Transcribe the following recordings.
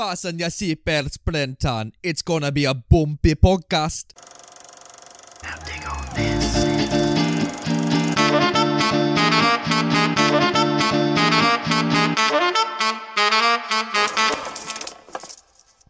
Fasten your seatbelts, Brenton. It's gonna be a bumpy podcast. Now dig on this.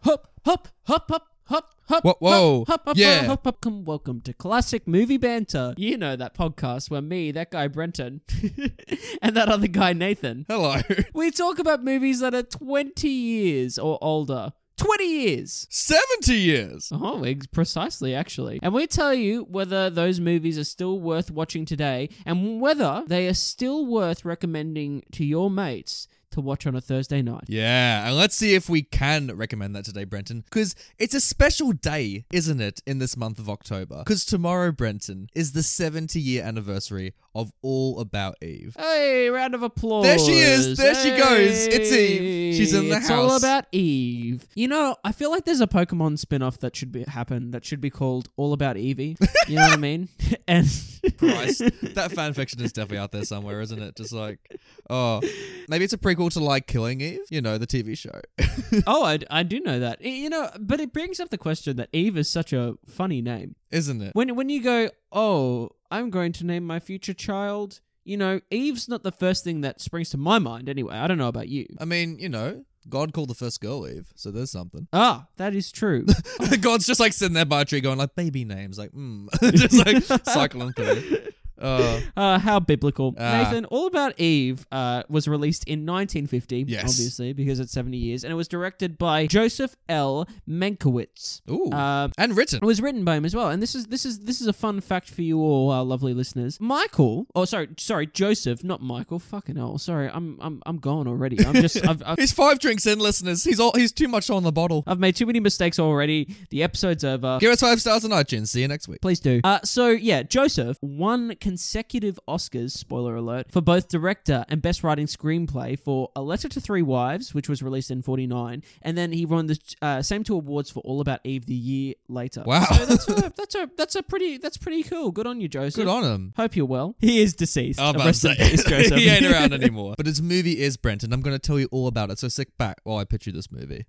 Hop, hop, hop, hop, hop, hop. Whoa, whoa, hop, hop, hop, yeah. hop, hop. Welcome, welcome to Classic Movie Banter. You know that podcast where me, that guy Brenton, and that other guy Nathan, Hello. we talk about movies that are 20 years or older. 20 years. 70 years. Oh, ex- precisely, actually. And we tell you whether those movies are still worth watching today and whether they are still worth recommending to your mates to watch on a Thursday night. Yeah, and let's see if we can recommend that today, Brenton. Because it's a special day, isn't it, in this month of October? Because tomorrow, Brenton, is the 70 year anniversary of All About Eve. Hey, round of applause. There she is. There she goes. It's Eve. She's in the house. it's all about Eve. You know, I feel like there's a Pokemon spin-off that should be happen that should be called All About Evie. You know what I mean? And Christ. that fan fiction is definitely out there somewhere, isn't it? Just like, oh, maybe it's a prequel to like Killing Eve, you know, the TV show. oh, I, I do know that. You know, but it brings up the question that Eve is such a funny name. isn't it? When when you go, "Oh, I'm going to name my future child," you know, Eve's not the first thing that springs to my mind anyway. I don't know about you. I mean, you know, God called the first girl Eve, so there's something. Ah, that is true. God's just like sitting there by a tree going like baby names, like, mm. just like cycling through. Uh, Uh, how biblical. Ah. Nathan, All About Eve uh, was released in 1950, Yes. obviously, because it's 70 years, and it was directed by Joseph L. Mankiewicz. ooh. Um, and written. it was written by him as well, and this is this is this is a fun fact for you all, our lovely listeners. Michael, oh sorry, sorry, Joseph, not Michael. Fucking hell, sorry, I'm I'm I'm gone already. I'm just I've, I've He's five drinks in, listeners. He's all he's too much on the bottle. I've made too many mistakes already. The episode's over. Give us five stars on iTunes. See you next week. Please do. Uh, so yeah, Joseph won consecutive Oscars. Spoiler alert for both director and best writing screenplay for A Letter to Three Wives, which was released in '49, and then he won the uh, same two awards for All About Eve the year later. Wow. so that's a, that's a that's a pretty that's pretty cool. Good on you, Joseph. Good on him. Hope you're well. He is deceased. About Rest in peace, Joseph. he ain't around anymore. But his movie is Brent, and I'm going to tell you all about it. So sit back while I pitch you this movie.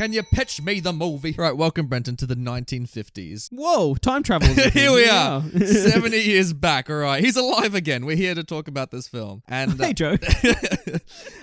Can you pitch me the movie? Right, welcome, Brenton, to the 1950s. Whoa, time travel. Here we are, 70 years back. All right, he's alive again. We're here to talk about this film. And uh, hey, Joe.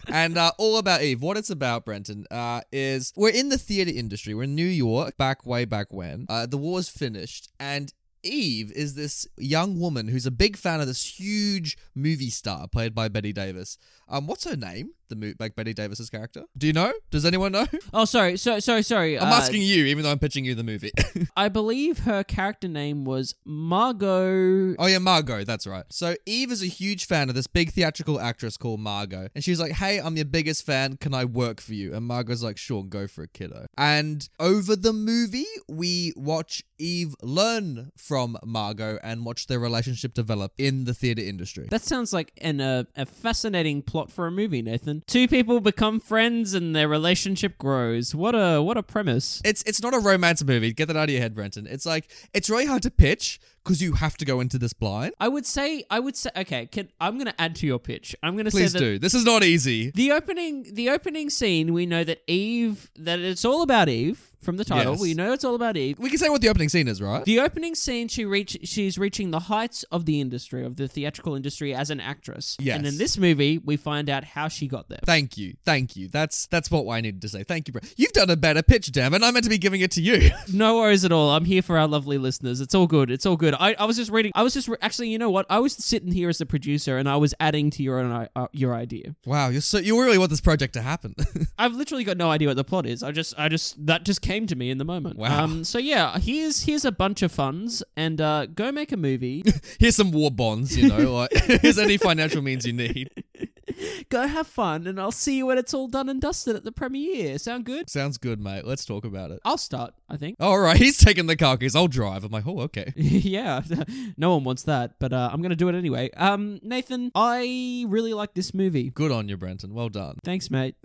and uh, all about Eve. What it's about, Brenton, uh, is we're in the theater industry. We're in New York, back way back when. Uh, the war's finished, and Eve is this young woman who's a big fan of this huge movie star played by Betty Davis. Um, what's her name? The mo- like Betty Davis's character. Do you know? Does anyone know? oh, sorry. So, sorry, sorry. I'm uh, asking you, even though I'm pitching you the movie. I believe her character name was Margot. Oh yeah, Margot, that's right. So Eve is a huge fan of this big theatrical actress called Margot, and she's like, "Hey, I'm your biggest fan. Can I work for you?" And Margot's like, "Sure, go for it, kiddo." And over the movie, we watch Eve learn from Margot and watch their relationship develop in the theater industry. That sounds like an uh, a fascinating plot for a movie, Nathan. Two people become friends and their relationship grows. What a what a premise. It's it's not a romance movie. Get that out of your head, Brenton. It's like it's really hard to pitch because you have to go into this blind. I would say I would say okay, can, I'm going to add to your pitch. I'm going to say Please that do. This is not easy. the opening the opening scene we know that Eve that it's all about Eve from the title. Yes. We know it's all about Eve. We can say what the opening scene is, right? The opening scene, she reach she's reaching the heights of the industry, of the theatrical industry as an actress. Yes. And in this movie, we find out how she got there. Thank you, thank you. That's that's what I needed to say. Thank you, bro. You've done a better pitch, damn it. I meant to be giving it to you. No worries at all. I'm here for our lovely listeners. It's all good. It's all good. I, I was just reading. I was just re- actually, you know what? I was sitting here as the producer, and I was adding to your own uh, your idea. wow, you're so you really want this project to happen. I've literally got no idea what the plot is. I just, I just that just came to me in the moment. Wow. Um. So yeah, here's here's a bunch of funds, and uh, go make a movie. Here's some war bonds, you know, like here's any financial means you need. go have fun, and I'll see you when it's all done and dusted at the premiere. Sound good? Sounds good, mate. Let's talk about it. I'll start. I think. All right, he's taking the car keys. I'll drive. I'm like, oh, okay. yeah, no one wants that, but uh, I'm gonna do it anyway. Um, Nathan, I really like this movie. Good on you, Brenton. Well done. Thanks, mate.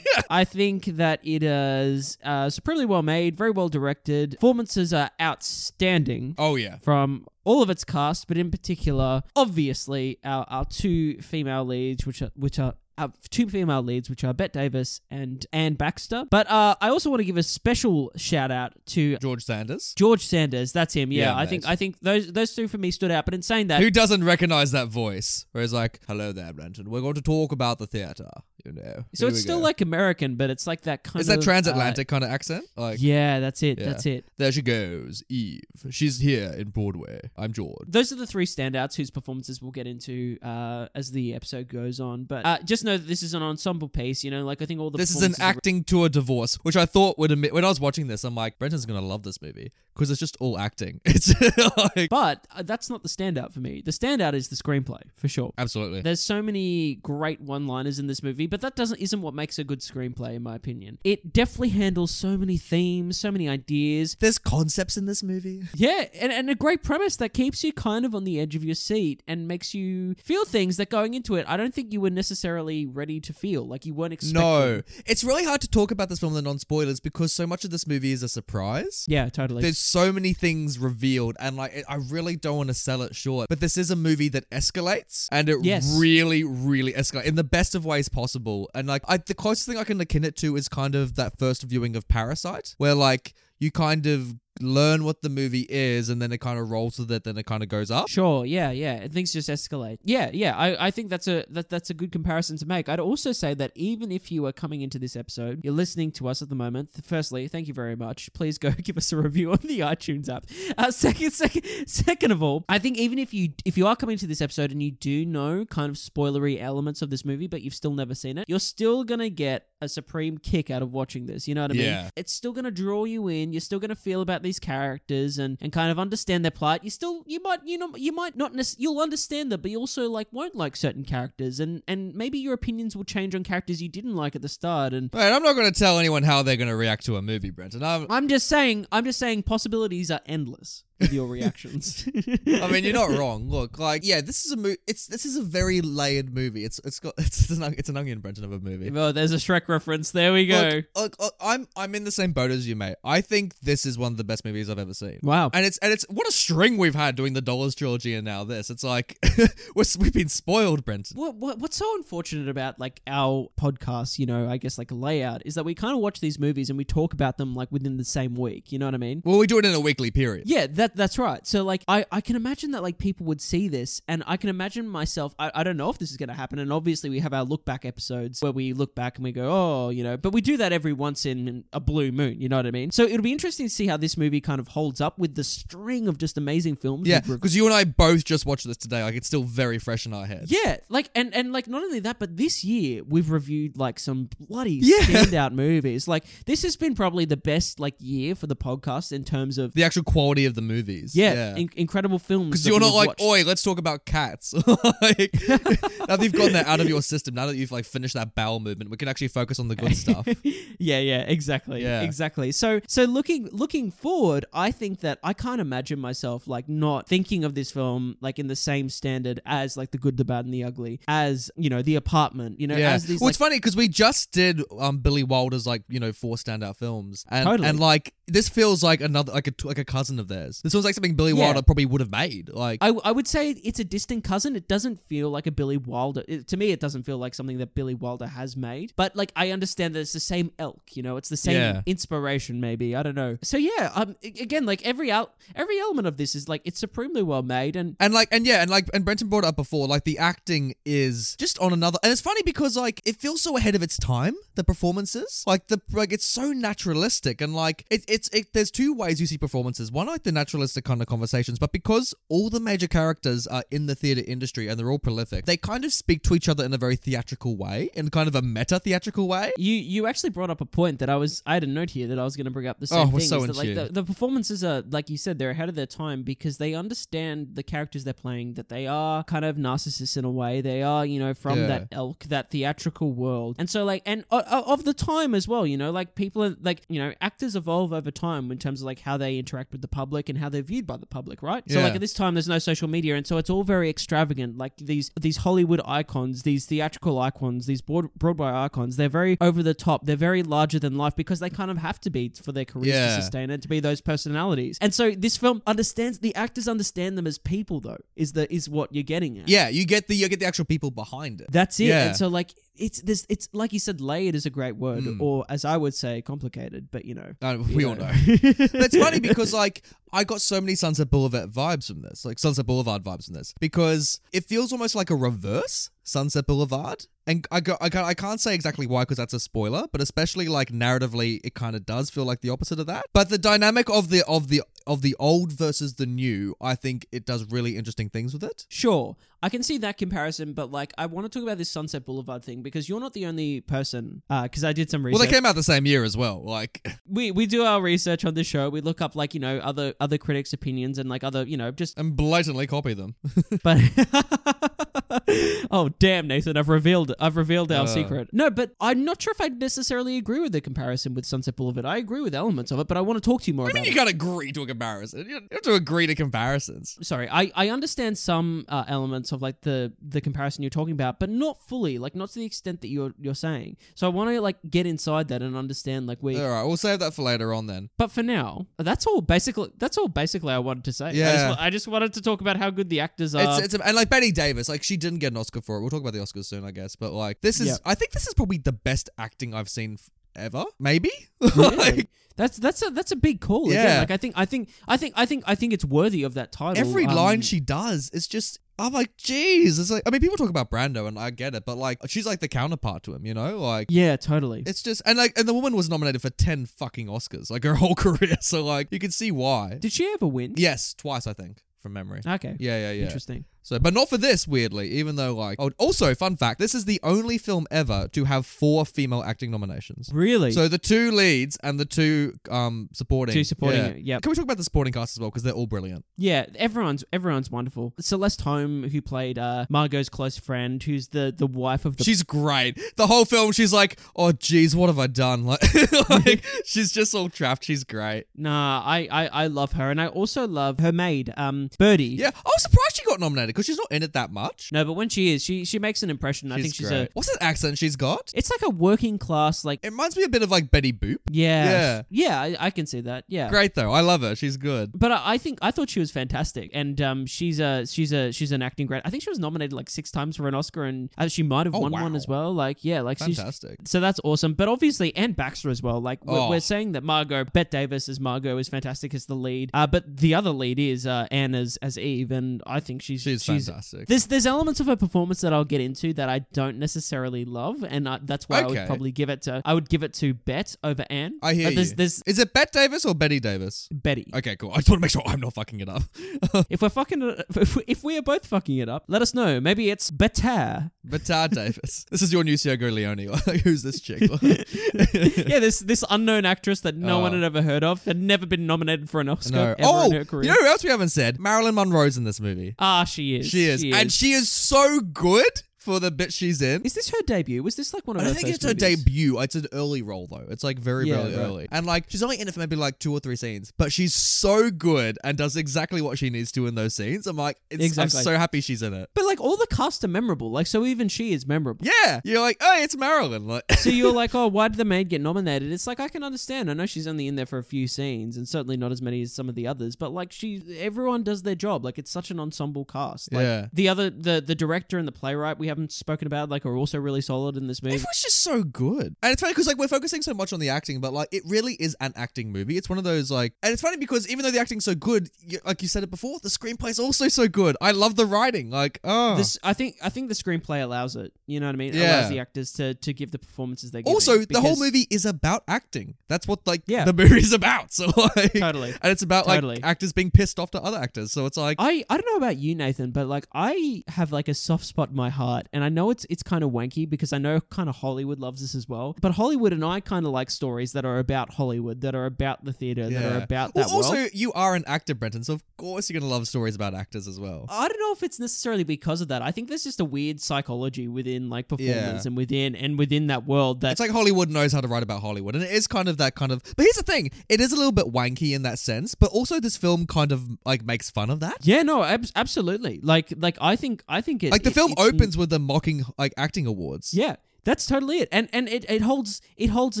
I think that it is uh, supremely well made, very well directed. Performances are outstanding Oh yeah. from all of its cast, but in particular, obviously, our, our two female leads, which are which are uh, two female leads, which are Bette Davis and Anne Baxter. But uh, I also want to give a special shout out to George Sanders. George Sanders. That's him. Yeah, Yeah, I mate. think I think those those two for me stood out. But in saying that, Who doesn't recognize that voice? Where it's like, "Hello there, Brenton. We're going to talk about the theater." You know. so Here it's we still go." like American, but it's like that kind of Is of that transatlantic kind of accent? uh, Like, yeah, that's it. Yeah. That's it. there she goes, Eve. She's here in Broadway. I'm George. Those are the three standouts whose performances we'll get into uh, as the episode goes on. But uh, just know that this is an ensemble piece. You know, like I think all the This is an acting tour de force, which I thought would admit when I was watching this. I'm like, Brenton's gonna love this movie because it's just all acting. It's like But uh, that's not the standout for me. The standout is the screenplay for sure. absolutely. There's so many great one-liners in this movie, but that doesn't isn't what makes a good screenplay, in my opinion. It definitely handles so many themes, so many ideas. There's concepts in this movie. Yeah, and, and a great premise that keeps you kind of on the edge of your seat and makes you feel things that going into it, I don't think you were necessarily ready to feel. Like you weren't expecting. No, it's really hard to talk about this film with non spoilers because so much of this movie is a surprise. Yeah, totally. There's so many things revealed, and like I really don't want to sell it short. But this is a movie that escalates, and it Yes. really, really escalates in the best of ways possible. And like, I, the closest thing I can akin it to is kind of that first viewing of Parasite, where like you kind of learn what the movie is, and then it kind of rolls with it, then it kind of goes up. Sure, yeah, yeah. and Things just escalate. Yeah, yeah. I, I think that's a that, that's a good comparison to make. I'd also say that even if you are coming into this episode, you're listening to us at the moment. Firstly, thank you very much. Please go give us a review on the iTunes app. Uh, second, second, second of all, I think even if you if you are coming to this episode and you do know kind of spoilery elements of this movie, but you've still never seen it, you're still gonna get a supreme kick out of watching this. You know what I mean? Yeah. It's still gonna draw you in. You're still gonna feel about these characters and, and kind of understand their plight. You still you might you know you might not nec- you'll understand them, but you also like won't like certain characters and and maybe your opinions will change on characters you didn't like at the start. And Right, I'm not going to tell anyone how they're going to react to a movie, Brenton. I'm, I'm just saying I'm just saying possibilities are endless with your reactions. I mean, you're not wrong. Look, like, yeah, this is a movie. It's this is a very layered movie. It's it's got it's an, it's an onion, Brenton, of a movie. Oh, there's a Shrek reference. There we go. Look, look, look, I'm I'm in the same boat as you, mate. I think this is one of the best movies I've ever seen. Wow. And it's and it's what a string we've had doing the Dollars trilogy and now this. It's like we're, we've been spoiled, Brenton. What, what what's so unfortunate about like our podcast, you know, I guess like a layout is that we kind of watch these movies and we talk about them like within the same week. You know what I mean? Well, we do it in a weekly period. Yeah, that that's right. So like I, I can imagine that like people would see this and I can imagine myself I, I don't know if this is gonna happen and obviously we have our look back episodes where we look back and we go, Oh, you know, but we do that every once in a blue moon, you know what I mean? So it'll be interesting to see how this movie kind of holds up with the string of just amazing films. Yeah, because you and I both just watched this today. Like it's still very fresh in our heads. Yeah, like and and like not only that, but this year we've reviewed like some bloody Yeah. standout movies. Like this has been probably the best like year for the podcast in terms of The actual quality of the movies. yeah, in- incredible films. Because that you're not we've like, watched. oi, let's talk about cats. like, now that you've gotten that out of your system, now that you've like finished that bowel movement, we can actually focus on the good stuff. yeah, yeah, exactly, Yeah. exactly. So, so looking looking forward, I think that I can't imagine myself like not thinking of this film like in the same standard as like the good, the bad, and the ugly, as you know, the apartment, you know, yeah. as these. well, like, it's funny because we just did um Billy Wilder's like you know four standout films, and Totally. and like this feels like another like a like a cousin of theirs. This feels like something Billy Yeah. Wilder probably would have made. Like I, I would say it's a distant cousin. It doesn't feel like a Billy Wilder. It, to me, it doesn't feel like something that Billy Wilder has made. But like, I understand that it's the same elk. You know, it's the same Yeah. inspiration. Maybe I don't know. So yeah, um, again, like every out every element of this is like it's supremely well made, and And like, and yeah, and like, and Brenton brought it up before, like the acting is just on another, and it's funny because like it feels so ahead of its time. The performances, like the like, it's so naturalistic, and like it, it's it. There's two ways you see performances. One, like the naturalistic kind of conversations, but because all the major characters are in the theater industry and they're all prolific, they kind of speak to each other in a very theatrical way, in kind of a meta theatrical way. You you actually brought up a point that I was I had a note here that I was going to bring up the same Oh, thing. so that, like the, the performances are like you said they're ahead of their time because they understand the characters they're playing that they are kind of narcissists in a way. They are you know from Yeah. that elk that theatrical world, and so like and o- of the time as well. You know like people are like you know actors evolve over time in terms of like how they interact with the public and how they're viewed by the public, right? So Yeah. like at this time there's no social media, and so it's all very extravagant. Like these these Hollywood icons, these theatrical icons, these broad, Broadway icons, they're very over the top. They're very larger than life because they kind of have to be for their careers Yeah. to sustain and to be those personalities. And so this film understands the actors understand them as people though. Is the is what you're getting at. Yeah, you get the you get the actual people behind it. That's it. Yeah. And so like it's this it's like you said, layered is a great word, Mm. or as I would say, complicated. But you know, Uh, we all know. But it's funny because like I got so many Sunset Boulevard vibes from this, like Sunset Boulevard vibes from this, because it feels almost like a reverse Sunset Boulevard. And I go, I can't, I can't say exactly why because that's a spoiler, but especially like narratively, it kind of does feel like the opposite of that. But the dynamic of the of the of the old versus the new, I think it does really interesting things with it. Sure, I can see that comparison, but like I want to talk about this Sunset Boulevard thing because you're not the only person. Uh, because I did some research. Well, they came out the same year as well. Like, we we do our research on the show. We look up like you know other other critics' opinions and like other you know just. and blatantly copy them. But oh damn, Nathan, I've revealed I've revealed our Uh. secret. No, but I'm not sure if I necessarily agree with the comparison with Sunset Boulevard. I agree with elements of it, but I want to talk to you more I about mean, you can't agree to a comparison. You have to agree to comparisons. sorry i i understand some uh, elements of like the the comparison you're talking about but not fully like not to the extent that you're you're saying so i want to like get inside that and understand like where All right, we'll save that for later on then. but for now that's all basically that's all basically i wanted to say I, Yeah. just, I just wanted to talk about how good the actors are It's, it's and like Betty Davis, like she didn't get an Oscar for it. We'll talk about the Oscars soon, I guess. But like this is, Yeah. I think this is probably the best acting I've seen f- ever. Maybe. Really? like that's that's a that's a big call Yeah. again like i think i think i think i think i think it's worthy of that title every Um, line she does is just. I'm like, jeez. It's like, I mean, people talk about Brando, and I get it, but like, she's like the counterpart to him, you know? Like, yeah totally it's just, and like, and the woman was nominated for ten fucking Oscars, like her whole career. So like, you can see why. did she ever win Yes, twice I think, from memory. okay Yeah, yeah, yeah. interesting So, but not for this, weirdly. Even though, like, oh, also, fun fact: this is the only film ever to have four female acting nominations. really So the two leads and the two um supporting. Two supporting, Yeah. yep. Can we talk about the supporting cast as well? Because they're all brilliant. Yeah, everyone's everyone's wonderful. Celeste Holm, who played uh, Margot's close friend, who's the the wife of the She's great. The whole film, she's like, "Oh, geez, what have I done?" Like, like she's just all trapped. She's great. Nah, I, I I love her, and I also love her maid, um, Birdie. Yeah, I was surprised she got nominated because she's not in it that much. No, but when she is, she she makes an impression. I think she's great. a. What's that accent she's got? It's like a working class, like It reminds me a bit of like Betty Boop. yeah, Yeah. yeah. I, I can see that. Yeah. Great though. I love her. She's good. But I, I think I thought she was fantastic, and um, she's a she's a she's an acting great. I think she was nominated like six times for an Oscar, and uh, she might have Oh, won one as well. Like yeah, like she's Fantastic. So that's awesome. But obviously, Anne Baxter as well. Like, we're, Oh. we're saying that Margot, Bette Davis as Margot is fantastic as the lead. Uh, but the other lead is uh, Anne as, as Eve, and I think she's She's fantastic. There's there's elements of her performance that I'll get into that I don't necessarily love, and I, that's why I would probably give it to I would give it to Bette over Anne. I hear But there's, you. There's Is it Bette Davis or Betty Davis? Betty. Okay, cool. I just want to make sure I'm not fucking it up. If we're fucking it, if we, if we are both fucking it up, let us know. Maybe it's Bette. Bette Davis. This is your new Sergio Leone. Like, who's this chick? yeah, this this unknown actress that no Oh. one had ever heard of, had never been nominated for an Oscar no. ever Oh, in her you know who else we haven't said? Marilyn Monroe's in this movie. Ah, she is. She is. And she is so good for the bit she's in. Is this her debut? Was this like one of I her don't think first it's her movies? debut. It's an early role though. It's like very, Yeah, very right. early. And like she's only in it for maybe like two or three scenes, but she's so good and does exactly what she needs to in those scenes. I'm like, it's, Exactly. I'm so happy she's in it. But like all the cast are memorable. Like so, even she is memorable. Yeah, you're like, oh, it's Marilyn. Like, So you're like, oh, why did the maid get nominated? It's like I can understand. I know she's only in there for a few scenes, and certainly not as many as some of the others. But like she, everyone does their job. Like it's such an ensemble cast. Like, Yeah. The other, the the director and the playwright we haven't spoken about, like, are also really solid in this movie. It was just so good. And it's funny because like we're focusing so much on the acting, but like it really is an acting movie. It's one of those like, and it's funny because even though the acting's so good, you, like you said it before, the screenplay's also so good. I love the writing. Like, oh. This, I think, I think the screenplay allows it. You know what I mean? It Yeah. allows the actors to to give the performances they give. also, the whole movie is about acting. That's what like Yeah. the movie's about. So like, Totally. and it's about Totally. like actors being pissed off to other actors. So it's like, I, I don't know about you, Nathan, but like I have like a soft spot in my heart, and I know it's it's kind of wanky because I know kind of Hollywood loves this as well. But Hollywood and I kind of like stories that are about Hollywood, that are about the theater, that are about that well, also, world. you are an actor, Brenton, so of course you're gonna love stories about actors as well. I don't know if it's necessarily because of that. I think there's just a weird psychology within like performers Yeah. and within and within that world that It's like Hollywood knows how to write about Hollywood, and it is kind of that kind of. But here's the thing: it is a little bit wanky in that sense, but also this film kind of like makes fun of that. yeah, no, ab- absolutely. Like like I think I think it Like the it- film opens with them mocking like acting awards. Yeah. That's totally it, and and it, it holds it holds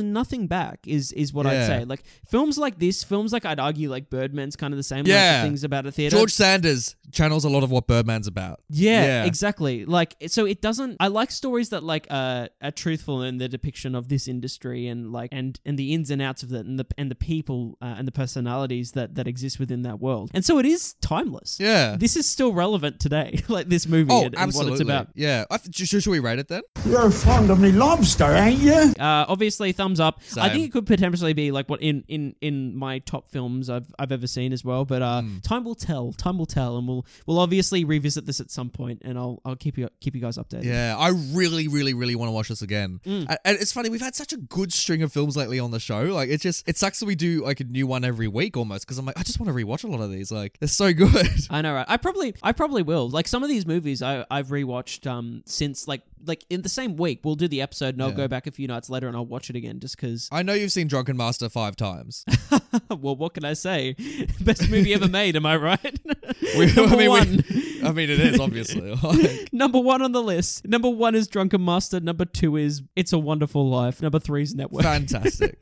nothing back. Is is what I'd Yeah. say. Like films like this, films like I'd argue like Birdman's kind of the same. like, Yeah. things about a theater. George Sanders, channels a lot of what Birdman's about. Yeah, Yeah. exactly. Like so it doesn't I like stories that like uh, are truthful in the depiction of this industry and like and and the ins and outs of it and the and the people uh, and the personalities that that exist within that world. And so it is timeless. Yeah. This is still relevant today, like this movie Oh, and, and absolutely. what it's about. Yeah. I th- should, should we rate it then? You're fond of me lobster, ain't you? Uh, obviously, thumbs up. I think it could potentially be like what in, in, in my top films I've I've ever seen as well. But uh, Hmm. time will tell. Time will tell, and we'll we'll obviously revisit this at some point, and I'll I'll keep you keep you guys updated. Yeah, I really, really, really want to watch this again. Mm. And, and it's funny, we've had such a good string of films lately on the show. Like, it just, it sucks that we do like a new one every week almost because I'm like, I just want to rewatch a lot of these. Like, they're so good. I know, right? I probably, I probably will. Like some of these movies, I, I've rewatched um since like, like in the same week. We'll do the episode, and I'll Yeah. go back a few nights later, and I'll watch it again, just because. I know you've seen Drunken Master five times. well, what can I say? Best movie ever made. Am I right? We- Number I mean, we- one. I mean, it is obviously. Like, Number one on the list. Number one is Drunken Master. Number two is It's a Wonderful Life. Number three is Network. fantastic.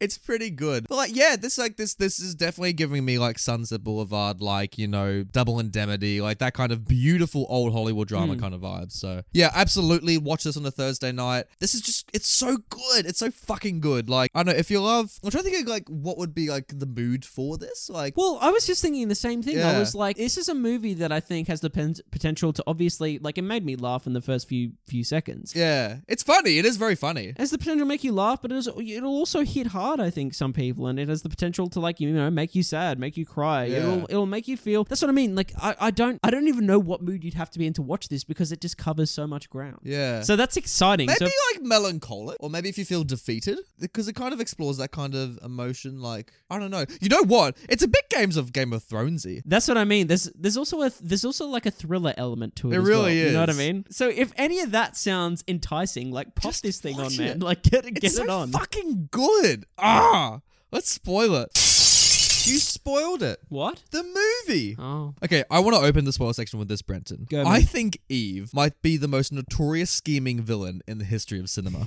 It's pretty good. But like, yeah, this like this this is definitely giving me like Sunset Boulevard, like you know, Double Indemnity, like that kind of beautiful old Hollywood drama hmm. kind of vibe. So yeah, absolutely watch this on a Thursday night. This is just it's so good. It's so fucking good. Like I don't know if you love. I'm trying to think of like what would be like the mood for this. Like Well, I was just thinking the same thing. I was like, this is a movie that I think has the pen- potential to obviously, like, it made me laugh in the first few few seconds. yeah, it's funny. It is very funny. It has the potential to make you laugh, but it is, it'll also hit hard. I think some people, and it has the potential to like you know make you sad, make you cry. Yeah. It'll it'll make you feel. That's what I mean. Like I, I don't I don't even know what mood you'd have to be in to watch this because it just covers so much ground. Yeah. So that's exciting. Maybe so like melancholic, or maybe if you feel defeated, because it kind of explores that kind of emotion. Like I don't know. You know what? It's a bit games of Game of Thronesy. That's what I mean. There's there's also a there's also like a thriller element to it. It as really well, You know what I mean? So if any of that sounds enticing, like pop Just this thing on, watch man. Like get it get It's it so on. fucking good. Ah, let's spoil it. You spoiled it. what? The movie. Oh, Okay, I want to open the spoiler section with this, Brenton. Go, I man. think Eve might be the most notorious scheming villain in the history of cinema.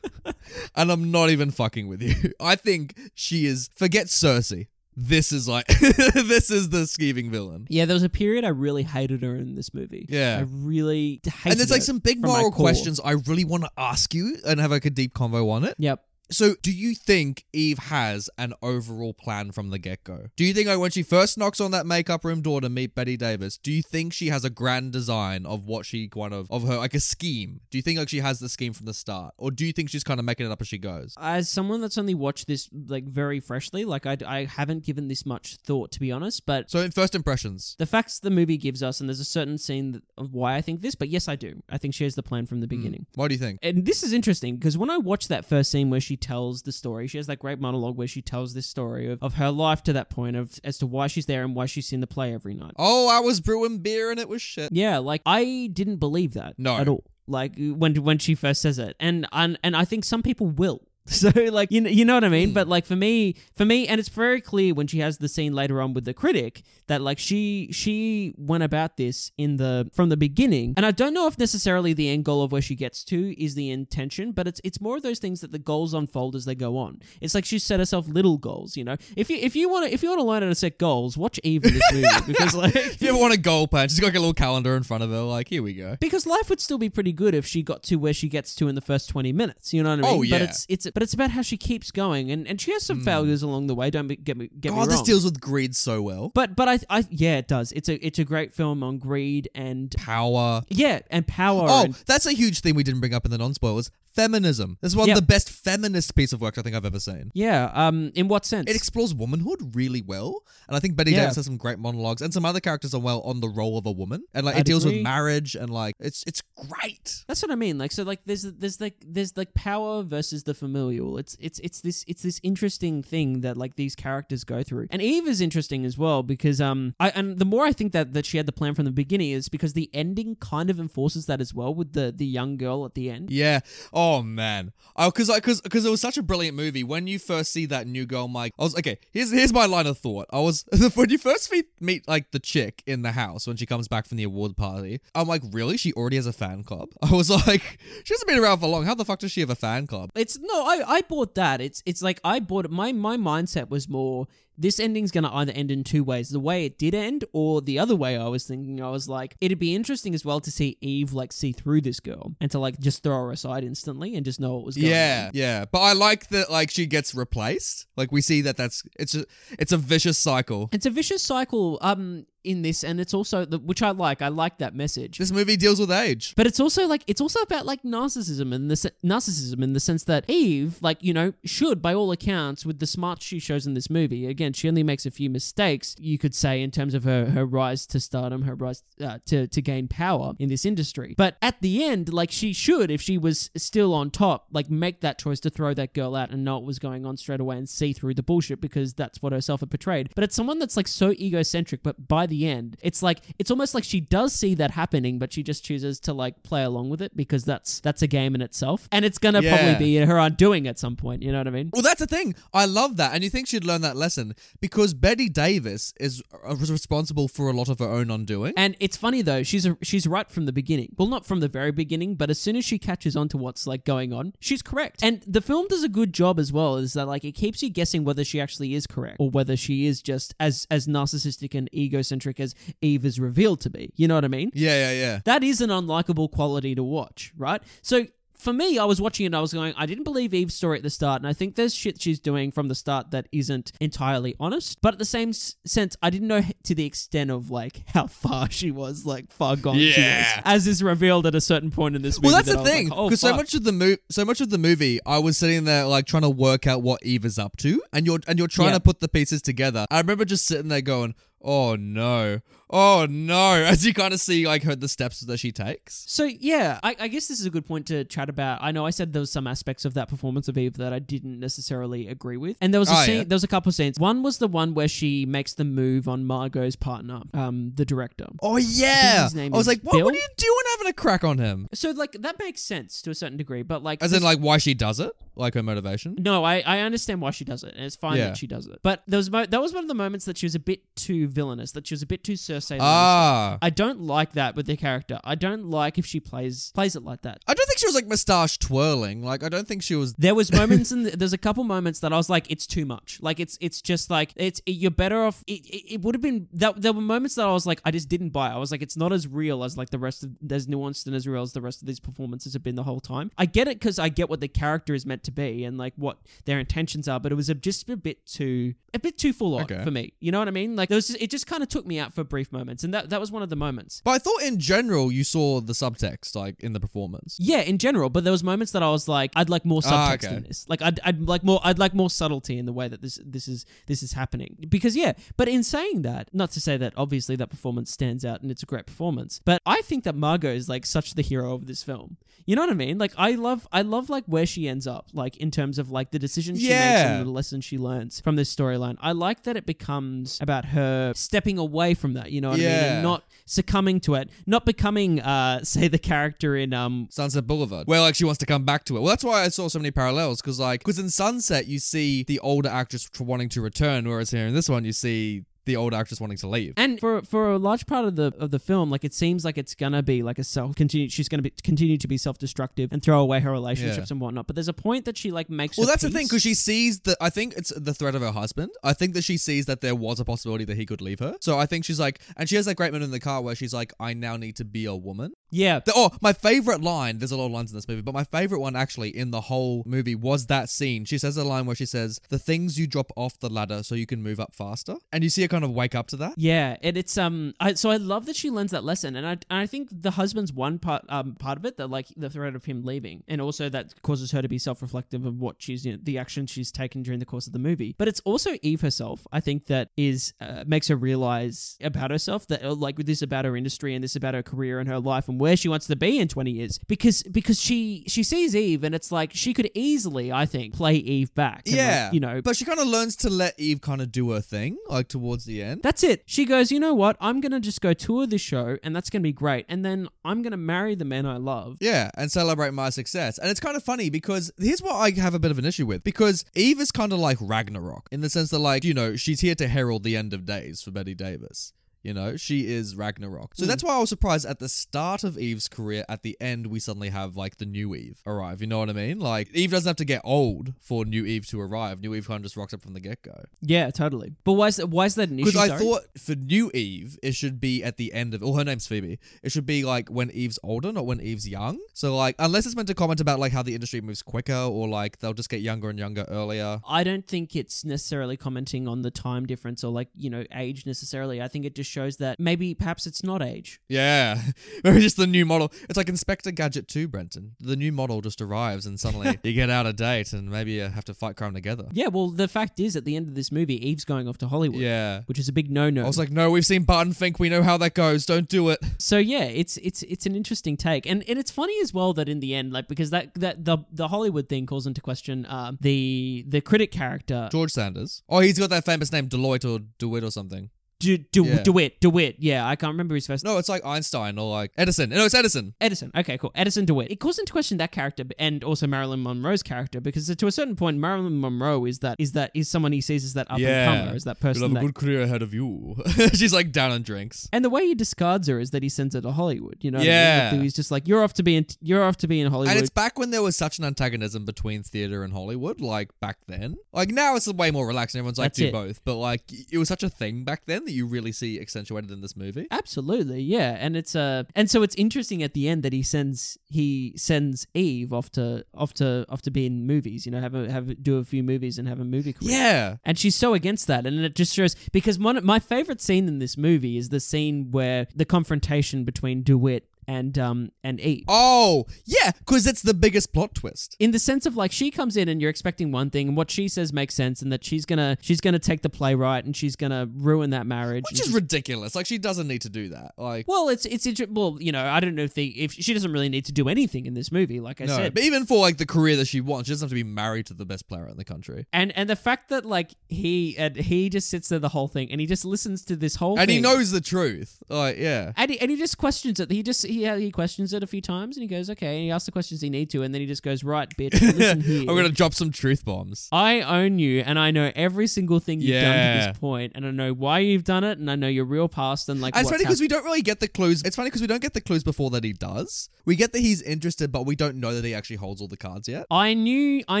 and I'm not even fucking with you. I think she is. Forget Cersei. This is like. this is the scheming villain. yeah. There was a period I really hated her in this movie. Yeah. I really hated. And there's like some big moral questions I really want to ask you and have like a deep convo on it. Yep. So, do you think Eve has an overall plan from the get go? Do you think, like, when she first knocks on that makeup room door to meet Betty Davis, do you think she has a grand design of what she kind of of her like a scheme? Do you think like she has the scheme from the start, or do you think she's kind of making it up as she goes? As someone that's only watched this like very freshly, like I, I haven't given this much thought to be honest, but So, in first impressions, the facts the movie gives us, and there's a certain scene that, of why I think this, but yes, I do. I think she has the plan from the hmm. beginning. what do you think? And this is interesting because when I watched that first scene where she tells the story, she has that great monologue where she tells this story of, of her life to that point of as to why she's there and why she's in the play every night. Oh, I was brewing beer and it was shit. Yeah, like I didn't believe that No. at all. Like when when she first says it, and and and I think some people will. So like you know, you know what I mean, but like for me, for me, and it's very clear when she has the scene later on with the critic that like she she went about this in the from the beginning, and I don't know if necessarily the end goal of where she gets to is the intention, but it's it's more of those things that the goals unfold as they go on. It's like she's set herself little goals, you know. If you if you want to if you want to learn how to set goals, watch Eve in this movie because like If you ever want a goal plan, she's got like a little calendar in front of her. Like, here we go. because life would still be pretty good if she got to where she gets to in the first 20 minutes you know what i mean Oh, but yeah. Hmm. it's it's but it's about how she keeps going and and she has some failures along the way don't be, get me get me God, wrong this deals with greed so well. but but I, I yeah it does it's a it's a great film on greed and Power. yeah and power Oh, and that's a huge thing we didn't bring up in the non-spoilers. Feminism. This is one Yep. of the best feminist piece of work I think I've ever seen. yeah um in what sense It explores womanhood really well, and I think Betty Yeah. Davis has some great monologues, and some other characters are well on the role of a woman, and like I'd it deals agree. with marriage, and like it's it's great. That's what I mean. Like so, like there's there's like there's like power versus the familial. It's it's it's this it's this interesting thing that like these characters go through. And Eve is interesting as well because um I and the more I think that that she had the plan from the beginning is because the ending kind of enforces that as well with the the young girl at the end. Yeah. Oh man. Oh, because because because it was such a brilliant movie. When you first see that new girl, Mike, I was okay. Here's here's my line of thought. I was when you first meet meet like the chick in the house when she comes back from the award party. I'm like, really? She already has a fan club. I was like, she hasn't been around for long. How the fuck does she have a fan club? It's no, I, I, bought that. It's it's like I bought it. my my mindset was more this ending's gonna either end in two ways. The way it did end, or the other way I was thinking, I was like, it'd be interesting as well to see Eve like see through this girl and to like just throw her aside instantly and just know what was going Yeah, on. yeah. Yeah. But I like that like she gets replaced. Like we see that that's it's a it's a vicious cycle. It's a vicious cycle um in this and it's also the, which I like. I like that message. This movie deals with age. But it's also like it's also about like narcissism and the se- narcissism in the sense that Eve, like you know, should by all accounts, with the smart she shows in this movie, again, she only makes a few mistakes. You could say in terms of her her rise to stardom, her rise uh, to to gain power in this industry. But at the end, like she should, if she was still on top, like make that choice to throw that girl out and know what was going on straight away and see through the bullshit because that's what herself had portrayed. But it's someone that's like so egocentric, but by the end, it's like it's almost like she does see that happening, but she just chooses to like play along with it because that's that's a game in itself, and it's gonna Yeah. probably be her undoing at some point. You know what I mean? Well, that's the thing. I love that, and you think she'd learn that lesson because Betty Davis is uh, responsible for a lot of her own undoing. And it's funny though, she's a, she's right from the beginning. Well, not from the very beginning, but as soon as she catches on to what's like going on, she's correct. And the film does a good job as well. Is that like it keeps you guessing whether she actually is correct or whether she is just as as narcissistic and egocentric as Eve is revealed to be. You know what I mean? yeah, yeah, yeah. That is an unlikable quality to watch, right? So for me, I was watching it and I was going, I didn't believe Eve's story at the start, and I think there's shit she's doing from the start that isn't entirely honest. But at the same s- sense, I didn't know to the extent of like how far she was, like far gone she Yeah. was, as is revealed at a certain point in this movie. Well, that's that the thing like, oh, because so much of the mo- so much of the movie, I was sitting there like trying to work out what Eve is up to, and you're and you're trying Yeah. to put the pieces together. I remember just sitting there going, "Oh no, oh no," as you kind of see like her the steps that she takes. So yeah, I, I guess this is a good point to chat about. I know I said there was some aspects of that performance of Eve that I didn't necessarily agree with, and there was a Oh, scene. yeah. There was a couple of scenes. One was the one where she makes the move on Margot's partner, um, the director. Oh yeah, his name I was is like, what, Bill? what are you doing having a crack on him? So like that makes sense to a certain degree, but like As in like why she does it, like her motivation. no, I, I understand why she does it, and it's fine Yeah. that she does it. But there was mo- that was one of the moments that she was a bit too villainous, that she was a bit too Cersei. Ah, I don't like that with the character. I don't like if she plays plays it like that. I don't think she was like mustache twirling. Like I don't think she was. There was moments and there's a couple moments that I was like, it's too much. Like it's it's just like it's you're better off. It, it, it would have been that there were moments that I was like, I just didn't buy. it. I was like, it's not as real as like the rest of there's nuanced and as real as the rest of these performances have been the whole time. I get it because I get what the character is meant to be and like what their intentions are, but it was a, just a bit too a bit too full on Okay. for me. You know what I mean? Like there was just, it just kind of took me out for brief moments, and that that was one of the moments. But I thought in general you saw the subtext like in the performance. Yeah, in general, but there was moments that I was like, I'd like more Ah, subtext okay. in this. Like, I'd, I'd like more, I'd like more subtlety in the way that this, this is, this is happening. Because yeah, but in saying that, not to say that obviously that performance stands out and it's a great performance, but I think that Margot is like such the hero of this film. You know what I mean? Like, I love, I love like where she ends up, like in terms of like the decisions she makes and the lessons she learns from this storyline. I like that it becomes about her stepping away from that. You know what I mean? Yeah. And not succumbing to it, not becoming, uh, say the character in um Sunset Boulevard, where like she wants to come back to it. Well, that's why I saw so many parallels because like because in Sunset you see the older actress wanting to return, whereas here in this one you see the old actress wanting to leave. And for for a large part of the of the film, like it seems like it's gonna be like a self continue. She's gonna be continue to be self destructive and throw away her relationships Yeah. and whatnot. But there's a point that she like makes. Well, that's the thing because she sees that. I think it's the threat of her husband. I think that she sees that there was a possibility that he could leave her. So I think she's like, and she has that great moment in the car where she's like, "I now need to be a woman." yeah, The- oh, my favorite line. There's a lot of lines in this movie, but my favorite one actually in the whole movie was that scene. She says a line where she says, "The things you drop off the ladder so you can move up faster," and you see her kind of wake up to that. Yeah, and it's um, I, so I love that she learns that lesson, and I, and I think the husband's one part um part of it that like the threat of him leaving, and also that causes her to be self reflective of what she's you know, the action she's taken during the course of the movie. But it's also Eve herself, I think that is uh, makes her realize about herself that uh, like this about her industry and this about her career and her life and where she wants to be in twenty years, because because she she sees Eve and it's like she could easily I think play Eve back, and, like, Yeah, you know, but she kind of learns to let Eve kind of do her thing, like towards the end. that's it. She goes, you know what? I'm gonna just go tour this show, and that's gonna be great. And then I'm gonna marry the man I love. Yeah, and celebrate my success. And it's kind of funny because here's what I have a bit of an issue with. Because Eve is kind of like Ragnarok in the sense that, like, you know, she's here to herald the end of days for Betty Davis. You know, she is Ragnarok. So hmm. that's why I was surprised at the start of Eve's career. At the end, we suddenly have like the new Eve arrive. You know what I mean? Like Eve doesn't have to get old for new Eve to arrive. New Eve kind of just rocks up from the get go. Yeah, totally. But why is that, why is that an issue? Because I sorry? thought for new Eve, it should be at the end of. Oh, her name's Phoebe. It should be like when Eve's older, not when Eve's young. So like, unless it's meant to comment about like how the industry moves quicker, or like they'll just get younger and younger earlier. I don't think it's necessarily commenting on the time difference or like, you know, age necessarily. I think it just shows that maybe perhaps it's not age. Yeah, maybe just the new model. It's like Inspector Gadget 2, Brenton. The new model just arrives, and suddenly you get out of date, and maybe you have to fight crime together. Yeah, well, the fact is at the end of this movie, Eve's going off to Hollywood. Yeah. Which is a big no-no. I was like, no, we've seen Barton Fink. We know how that goes. Don't do it. so yeah, it's it's it's an interesting take, and and it's funny as well that in the end, like because that that the the Hollywood thing calls into question um, the the critic character George Sanders. Oh, he's got that famous name, Deloitte or DeWitt or something. Yeah. DeWitt DeWitt. Yeah, I can't remember his first. No, it's like Einstein or like Edison. No, it's Edison. Edison. Okay, cool. Edison DeWitt. It calls into question that character and also Marilyn Monroe's character because to a certain point, Marilyn Monroe is that is that is someone he sees as that up and comer, as that person. You'll have that- a good career ahead of you. She's like down on drinks. and the way he discards her is that he sends her to Hollywood. You know, what I mean? Yeah. He's just like, you're off to be in, you're off to be in Hollywood. And it's back when there was such an antagonism between theater and Hollywood, like back then. Like now it's way more relaxed and everyone's like, That's do it. both. But like it was such a thing back then that you really see accentuated in this movie. Absolutely, yeah, and it's uh, and so it's interesting at the end that he sends he sends Eve off to off to off to be in movies, you know, have a have do a few movies and have a movie career. Yeah. And she's so against that, and it just shows because one my favorite scene in this movie is the scene where the confrontation between DeWitt and um and Eve. Oh, yeah, because it's the biggest plot twist. In the sense of like she comes in and you're expecting one thing and what she says makes sense and that she's gonna she's gonna take the playwright and she's gonna ruin that marriage. Which is ridiculous. Like she doesn't need to do that. Like well, it's it's inter- well, you know, I don't know if the if she doesn't really need to do anything in this movie, like I no, said. but even for like the career that she wants, she doesn't have to be married to the best player in the country. And and the fact that like he and he just sits there the whole thing and he just listens to this whole And thing. he knows the truth. Like, yeah. And he, and he just questions it. He just he he questions it a few times and he goes okay. And he asks the questions he need to and then he just goes right, bitch. Listen here. I'm gonna drop some truth bombs. I own you and I know every single thing you've done to Yeah. this point and I know why you've done it and I know your real past and like And it's what's funny because we don't really get the clues. It's funny because we don't get the clues before that he does. We get that he's interested, but we don't know that he actually holds all the cards yet. I knew I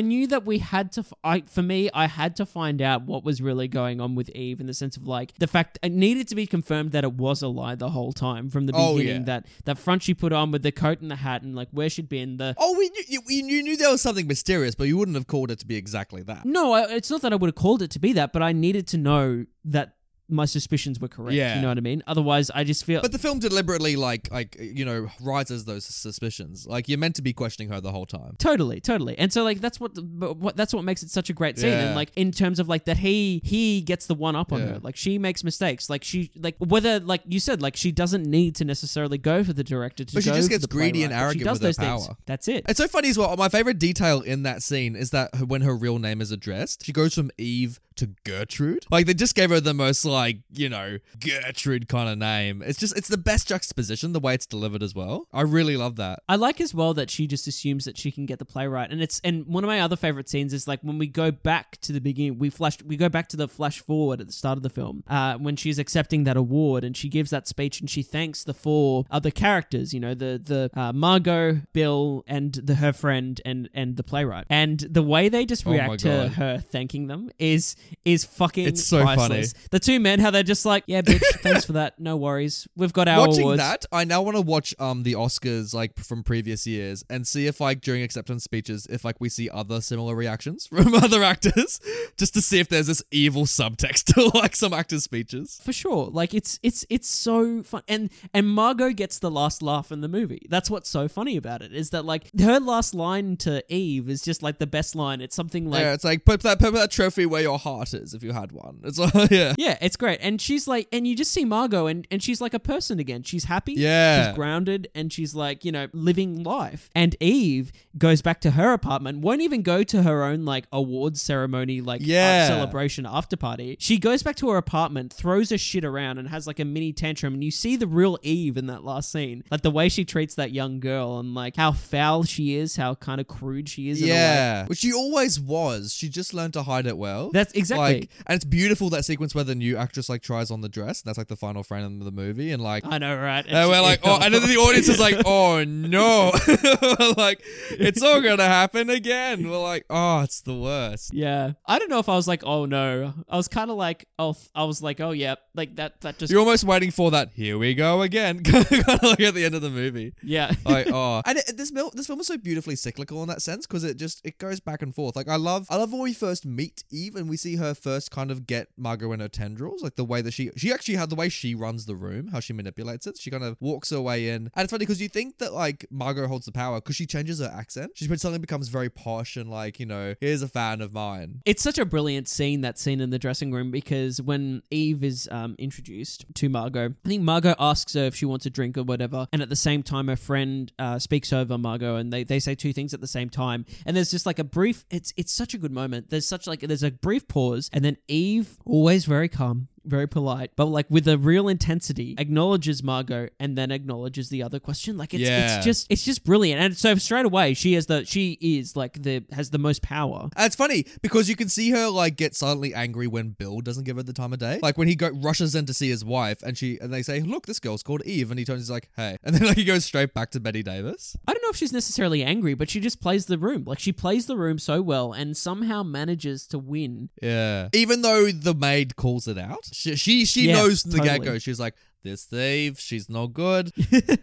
knew that we had to f- I for me I had to find out what was really going on with Eve in the sense of like the fact it needed to be confirmed that it was a lie the whole time from the Oh, beginning yeah. that that front she put on with the coat and the hat and like where she'd been the Oh, we knew, you, you knew there was something mysterious, but you wouldn't have called it to be exactly that. No, I, it's not that I would have called it to be that, but I needed to know that my suspicions were correct. Yeah. You know what I mean? Otherwise, I just feel. But the film deliberately, like, like you know, rises those suspicions. Like you're meant to be questioning her the whole time. Totally, totally, and so like that's what, the, what that's what makes it such a great scene, Yeah. and like in terms of like that he he gets the one up on Yeah. her, like she makes mistakes, like she like whether like you said, like she doesn't need to necessarily go for the director to But she just gets greedy and but she arrogant does with her those things. power. That's it. It's so funny as well. My favorite detail in that scene is that when her real name is addressed, she goes from Eve to Gertrude. Like they just gave her the most like you know Gertrude kind of name. It's just it's the best juxtaposition the way it's delivered as well. I really love that. I like as well that she just assumes that she can get the playwright, and it's and one of my other favorite scenes is like when we go back to the beginning, we flash we go back to the flash forward at the start of the film, uh, when she's accepting that award and she gives that speech and she thanks the four other characters, you know, the the uh, Margot, Bill, and the her friend and and the playwright, and the way they just Oh react to her thanking them is is fucking It's so funny. The two men, how they're just like, yeah, bitch, thanks for that, no worries, we've got our Watching awards. that, I now want to watch um the Oscars like from previous years and see if like during acceptance speeches if like we see other similar reactions from other actors, just to see if there's this evil subtext to like some actors' speeches. for sure. Like it's it's it's so fun. And and margot gets the last laugh in the movie. That's what's so funny about it is that like her last line to eve is just like the best line. It's something like yeah, it's like put that put that trophy where your heart is if you had one. It's like yeah. yeah, it's great. And she's like, and you just see Margot, and, and she's like a person again. She's happy. Yeah. She's grounded, and she's like, you know, living life. And Eve goes back to her apartment, won't even go to her own like awards ceremony, like uh, Yeah. celebration after party. She goes back to her apartment, throws her shit around, and has like a mini tantrum. And you see the real Eve in that last scene, like the way she treats that young girl, and like how foul she is, how kind of crude she is. In a way. Yeah, which she always was. She just learned to hide it well. That's exactly. Like, and it's beautiful that sequence where the new actress like tries on the dress. And that's like the final frame of the movie, and like. I know, right? And we're like, oh, and then the audience is like, oh no, like it's all gonna happen again. We're like, oh, it's the worst. yeah. I don't know if I was like, oh no. I was kind of like, oh, I was like, oh yeah, like that. That just You're almost waiting for that. Here we go again, kind of like at the end of the movie. yeah. like oh and it, this film this film is so beautifully cyclical in that sense because it just it goes back and forth like i love i love when we first meet eve and we see her first kind of get margot in her tendrils like the way that she she actually had the way she runs the room how she manipulates it she kind of walks her way in and it's funny because you think that like margot holds the power because she changes her accent she suddenly becomes very posh and like you know here's a fan of mine It's such a brilliant scene, that scene in the dressing room, because when Eve is um, introduced to Margot, I think Margot asks her if she wants a drink or whatever, and at the same time, her friend uh, speaks over Margot, and they, they say two things at the same time, and there's just like a brief. It's it's such a good moment. There's such like there's a brief pause, and then Eve, always very calm, very polite, but like with a real intensity, acknowledges Margot and then acknowledges the other question. Like it's Yeah. it's just it's just brilliant, and so straight away she has the she is like the has the most power. And it's funny because you can see her like get silently angry when Bill doesn't give her the time of day. Like when he go rushes in to see his wife and she and they say, "Look, this girl's called Eve," and he turns he's like, "Hey," and then like he goes straight back to Bette Davis. I don't know if she's necessarily angry, but she just plays the room. Like she plays the room so well and somehow manages to win. Yeah. Even though the maid calls it out, she she, she Yeah, knows from the totally. get go. She's like, "This thief, she's no good."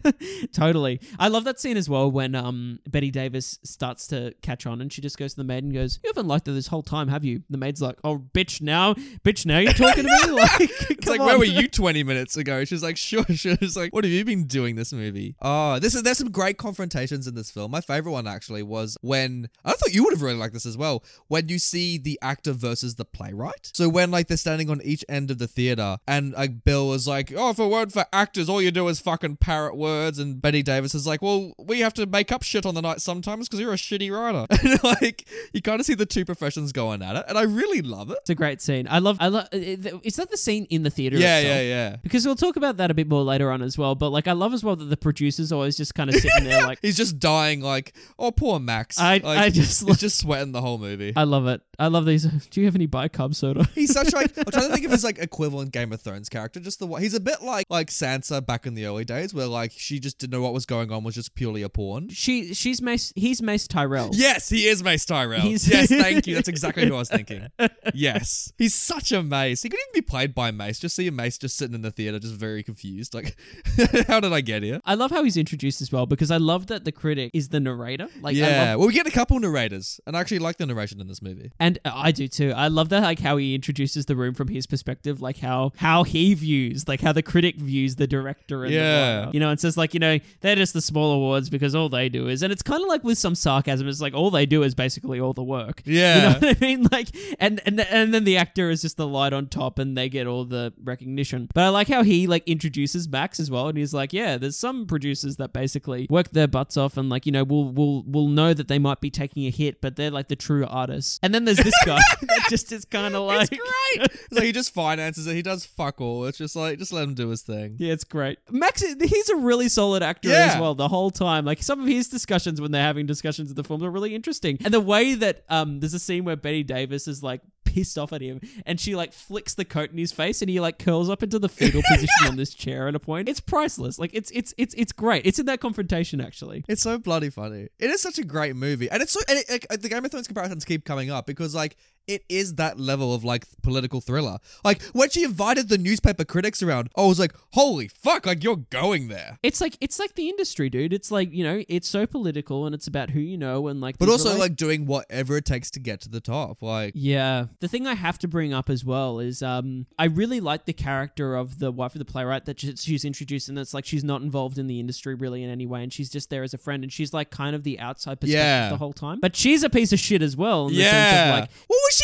totally. I love that scene as well when um Bette Davis starts to catch on and she just goes to the maid and goes, You haven't liked her this whole time, have you? The maid's like, Oh bitch now bitch now you're talking to me? Like It's like, where were you 20 minutes ago? She's like, sure, sure. She's like, what have you been doing this movie? Oh, this is there's some great confrontations in this film. My favorite one actually was when I thought you would have really liked this as well. When you see the actor versus the playwright. So when like they're standing on each end of the theater and like Bill was like, oh, if weren't for actors, all you do is fucking parrot words, and Bette Davis is like, well, we have to make up shit on the night sometimes because you're a shitty writer. And like you kind of see the two professions going at it, and I really love it. It's a great scene. I love I love is that the scene in the theater Yeah, itself? yeah, yeah. Because we'll talk about that a bit more later on as well. But like, I love as well that the producers always just kind of sitting there, like, He's just dying, like, oh, poor Max. I- like, I just he's just sweating the whole movie. I love it. I love these. Do you have any bicarb soda? he's such like I'm trying to think of his like equivalent Game of Thrones character. Just the way he's a bit like like Sansa back in the early days, where like she just didn't know what was going on, was just purely a pawn. She she's Mace. He's Mace Tyrell. Yes, he is Mace Tyrell. He's- yes, thank you. That's exactly who I was thinking. Yes, he's such a Mace. He could even be played by Mace. Just see a Mace just sitting in the theater, just very confused. Like, how did I get here? I love how he's introduced as well because I love that the critic is the narrator. Like, I yeah, love, well, we get a couple narrators, and I actually like the narration in this movie. and uh, I do too. I love that, like how he introduces the room from his perspective, like how how he views, like how the critic views the director. And the Yeah. writer. you know, and says like you know they're just the small awards because all they do is, and it's kind of like with some sarcasm. It's like all they do is basically all the work. Yeah. You know what I mean? Like, and and and then the actor is just the light on top, and they get all the recognition. But I like how he like introduces Max as well, and he's like, yeah, there's some producers that basically work their butts off, and like you know, we'll we'll we'll know that they might be taking a hit, but they're like the true artists. And then there's this guy that just is kind of like, It's great. Like he just finances it. He does fuck all. It's just like just let him do his thing. Yeah, it's great. Max, he's a really solid actor Yeah. as well the whole time. Like some of his discussions when they're having discussions of the film are really interesting. And the way that um, there's a scene where Bette Davis is like pissed off at him and she like flicks the coat in his face and he like curls up into the fetal position on this chair at a point. It's priceless. Like it's it's it's it's great. It's in that confrontation actually. It's so bloody funny. It is such a great movie, and it's so and it, like, the Game of Thrones comparisons keep coming up because like it is that level of like political thriller. Like when she invited the newspaper critics around, I was like, holy fuck! Like you're going there. It's like it's like the industry, dude. It's like you know, it's so political and it's about who you know and like. But also like doing whatever it takes to get to the top. Like Yeah. The thing I have to bring up as well is um I really like the character of the wife of the playwright that she's introduced and it's like she's not involved in the industry really in any way and she's just there as a friend and she's like kind of the outside perspective Yeah. the whole time. But she's a piece of shit as well in the yeah, sense of like what was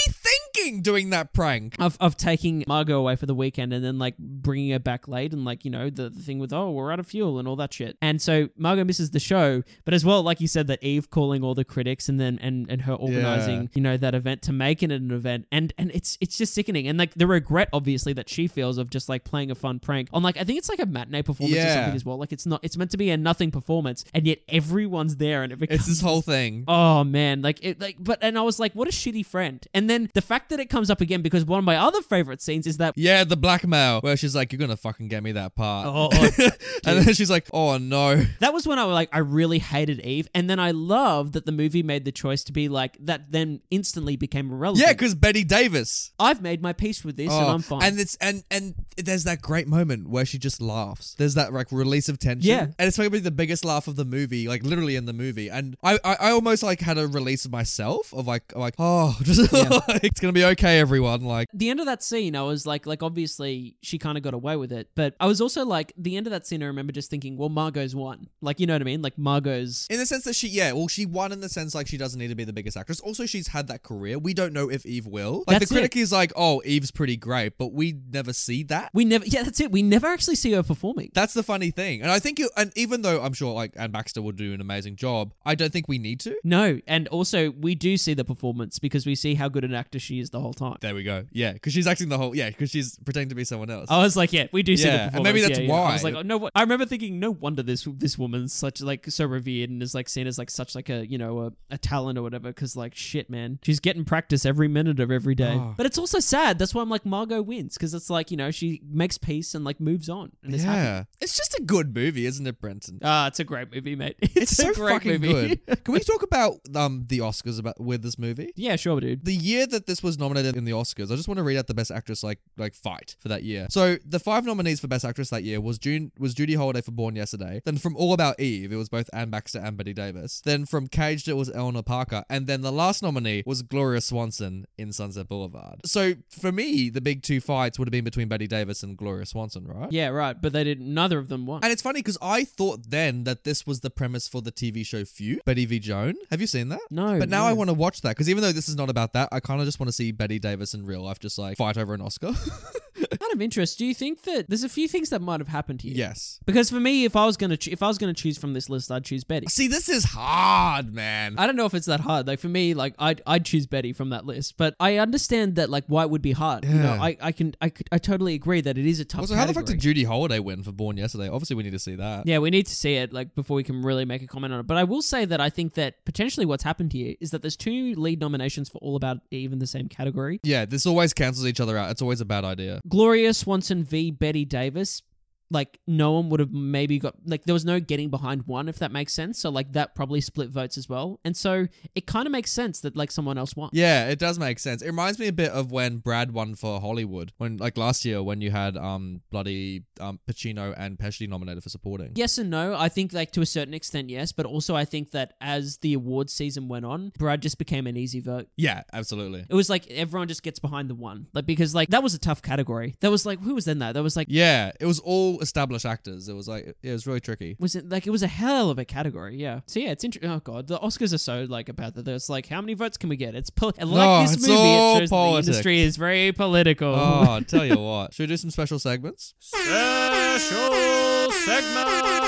she doing that prank? of, of taking Margot away for the weekend and then like bringing her back late and like you know the, the thing with oh we're out of fuel and all that shit. And so Margot misses the show but as well like you said that Eve calling all the critics and then and and her organizing you know that event to make it an event. And and it's it's just sickening. And like the regret obviously that she feels of just like playing a fun prank on like I think it's like a matinee performance or something as well. Like it's not it's meant to be a nothing performance and yet everyone's there and it becomes It's this whole thing. Oh man, like it, like, but and I was like, what a shitty friend. And then the fact that it comes up again because one of my other favorite scenes is that. Yeah, the blackmail where she's like, "You're gonna fucking get me that part," Oh, oh, and then she's like, "Oh no." that was when I was like, I really hated Eve, and then I love that the movie made the choice to be like that. Then instantly became irrelevant. Yeah, because Bette Davis. I've made my peace with this, and Oh, I'm fine. And it's and and there's that great moment where she just laughs. There's that like release of tension. Yeah. and it's probably the biggest laugh of the movie, like literally in the movie. And I I, I almost like had a release of myself of like like oh, just like, it's gonna be okay, everyone. Like the end of that scene, I was like, like obviously she kind of got away with it, but I was also like, the end of that scene, I remember just thinking, well, Margot's won. Like, you know what I mean? Like Margot's. in the sense that she yeah, well she won in the sense like she doesn't need to be the biggest actress. Also, she's had that career. We don't know if Eve will. Like That's the critic it. is like, oh, Eve's pretty great, but we never see that. We never, yeah, that's it. We never actually see her performing. That's the funny thing. And I think, you, and even though I'm sure like Anne Baxter will do an amazing job, I don't think we need to. No, and also we do see the performance because we see how good an actor she is the whole time. There we go. Yeah, because she's acting the whole. Yeah, because she's pretending to be someone else. I was like, yeah, we do see the Yeah, and maybe that's Yeah, yeah. I was why. like, oh, no? I remember thinking, no wonder this this woman's such like so revered and is like seen as like such like a you know a, a talent or whatever. Because like shit, man, she's getting practice every minute of every day. Oh. But it's also sad. That's why I'm like Margot wins because it's like you know she makes peace and like moves on and is happy. yeah, it's just a good movie, isn't it, Brenton? Ah, it's a great movie, mate. It's, a so great fucking movie. good. Can we talk about um the Oscars about with this movie? yeah, sure, dude. The year that this was nominated in the Oscars, I just want to read out the best actress like like fight for that year. So the five nominees for best actress that year was June was Judy Holliday for Born Yesterday. Then from All About Eve, it was both Anne Baxter and Bette Davis. Then from Caged, it was Eleanor Parker, and then the last nominee was Gloria Swanson in Sunset Boulevard. So for me, the big two fights would have been between Bette Davis and Gloria Swanson, right? Yeah, right. But they didn't. Neither of them won. And it's funny because I thought then that this was the premise for the TV show Feud, Bette v. Joan. Have you seen that? No, But now no. I want to watch that because even though this is not about that, I kind of just want to see Bette Davis in real life just like fight over an Oscar. Out of interest, do you think that there's a few things that might have happened here? yes. Because for me, if I was gonna ch- if I was gonna choose from this list, I'd choose Bette. See, this is hard, man. I don't know if it's that hard. Like for me, like I'd I'd choose Bette from that list. But I understand that like why it would be hard. You know, Yeah. I I can I, could- I totally agree that it is a tough. also, how the fuck category. did Judy Holliday win for Born Yesterday? Obviously, we need to see that. Yeah, we need to see it like before we can really make a comment on it. But I will say that I think that potentially what's happened here is that there's two lead nominations for All About Eve in the same category. Yeah, this always cancels each other out. It's always a bad idea. Gloria Swanson v Bette Davis. Like no one would have maybe got like there was no getting behind one if that makes sense. So like that probably split votes as well. And so it kind of makes sense that like someone else won. Yeah, it does make sense. It reminds me a bit of when Brad won for Hollywood, when like last year when you had um bloody um Pacino and Pesci nominated for supporting. Yes and no. I think like to a certain extent yes, but also I think that as the awards season went on, Brad just became an easy vote. Yeah, absolutely. It was like everyone just gets behind the one. Like because like that was a tough category. That was like who was in that? That was like Yeah, it was all established actors. It was like it was really tricky. was it like it was a hell of a category, yeah. So yeah, it's interesting. Oh god, the Oscars are so like about that. It's like how many votes can we get? It's pol- and like No, this it's movie, all it shows that the politics. industry is very political. Oh, I tell you what. Should we do some special segments? Special segment.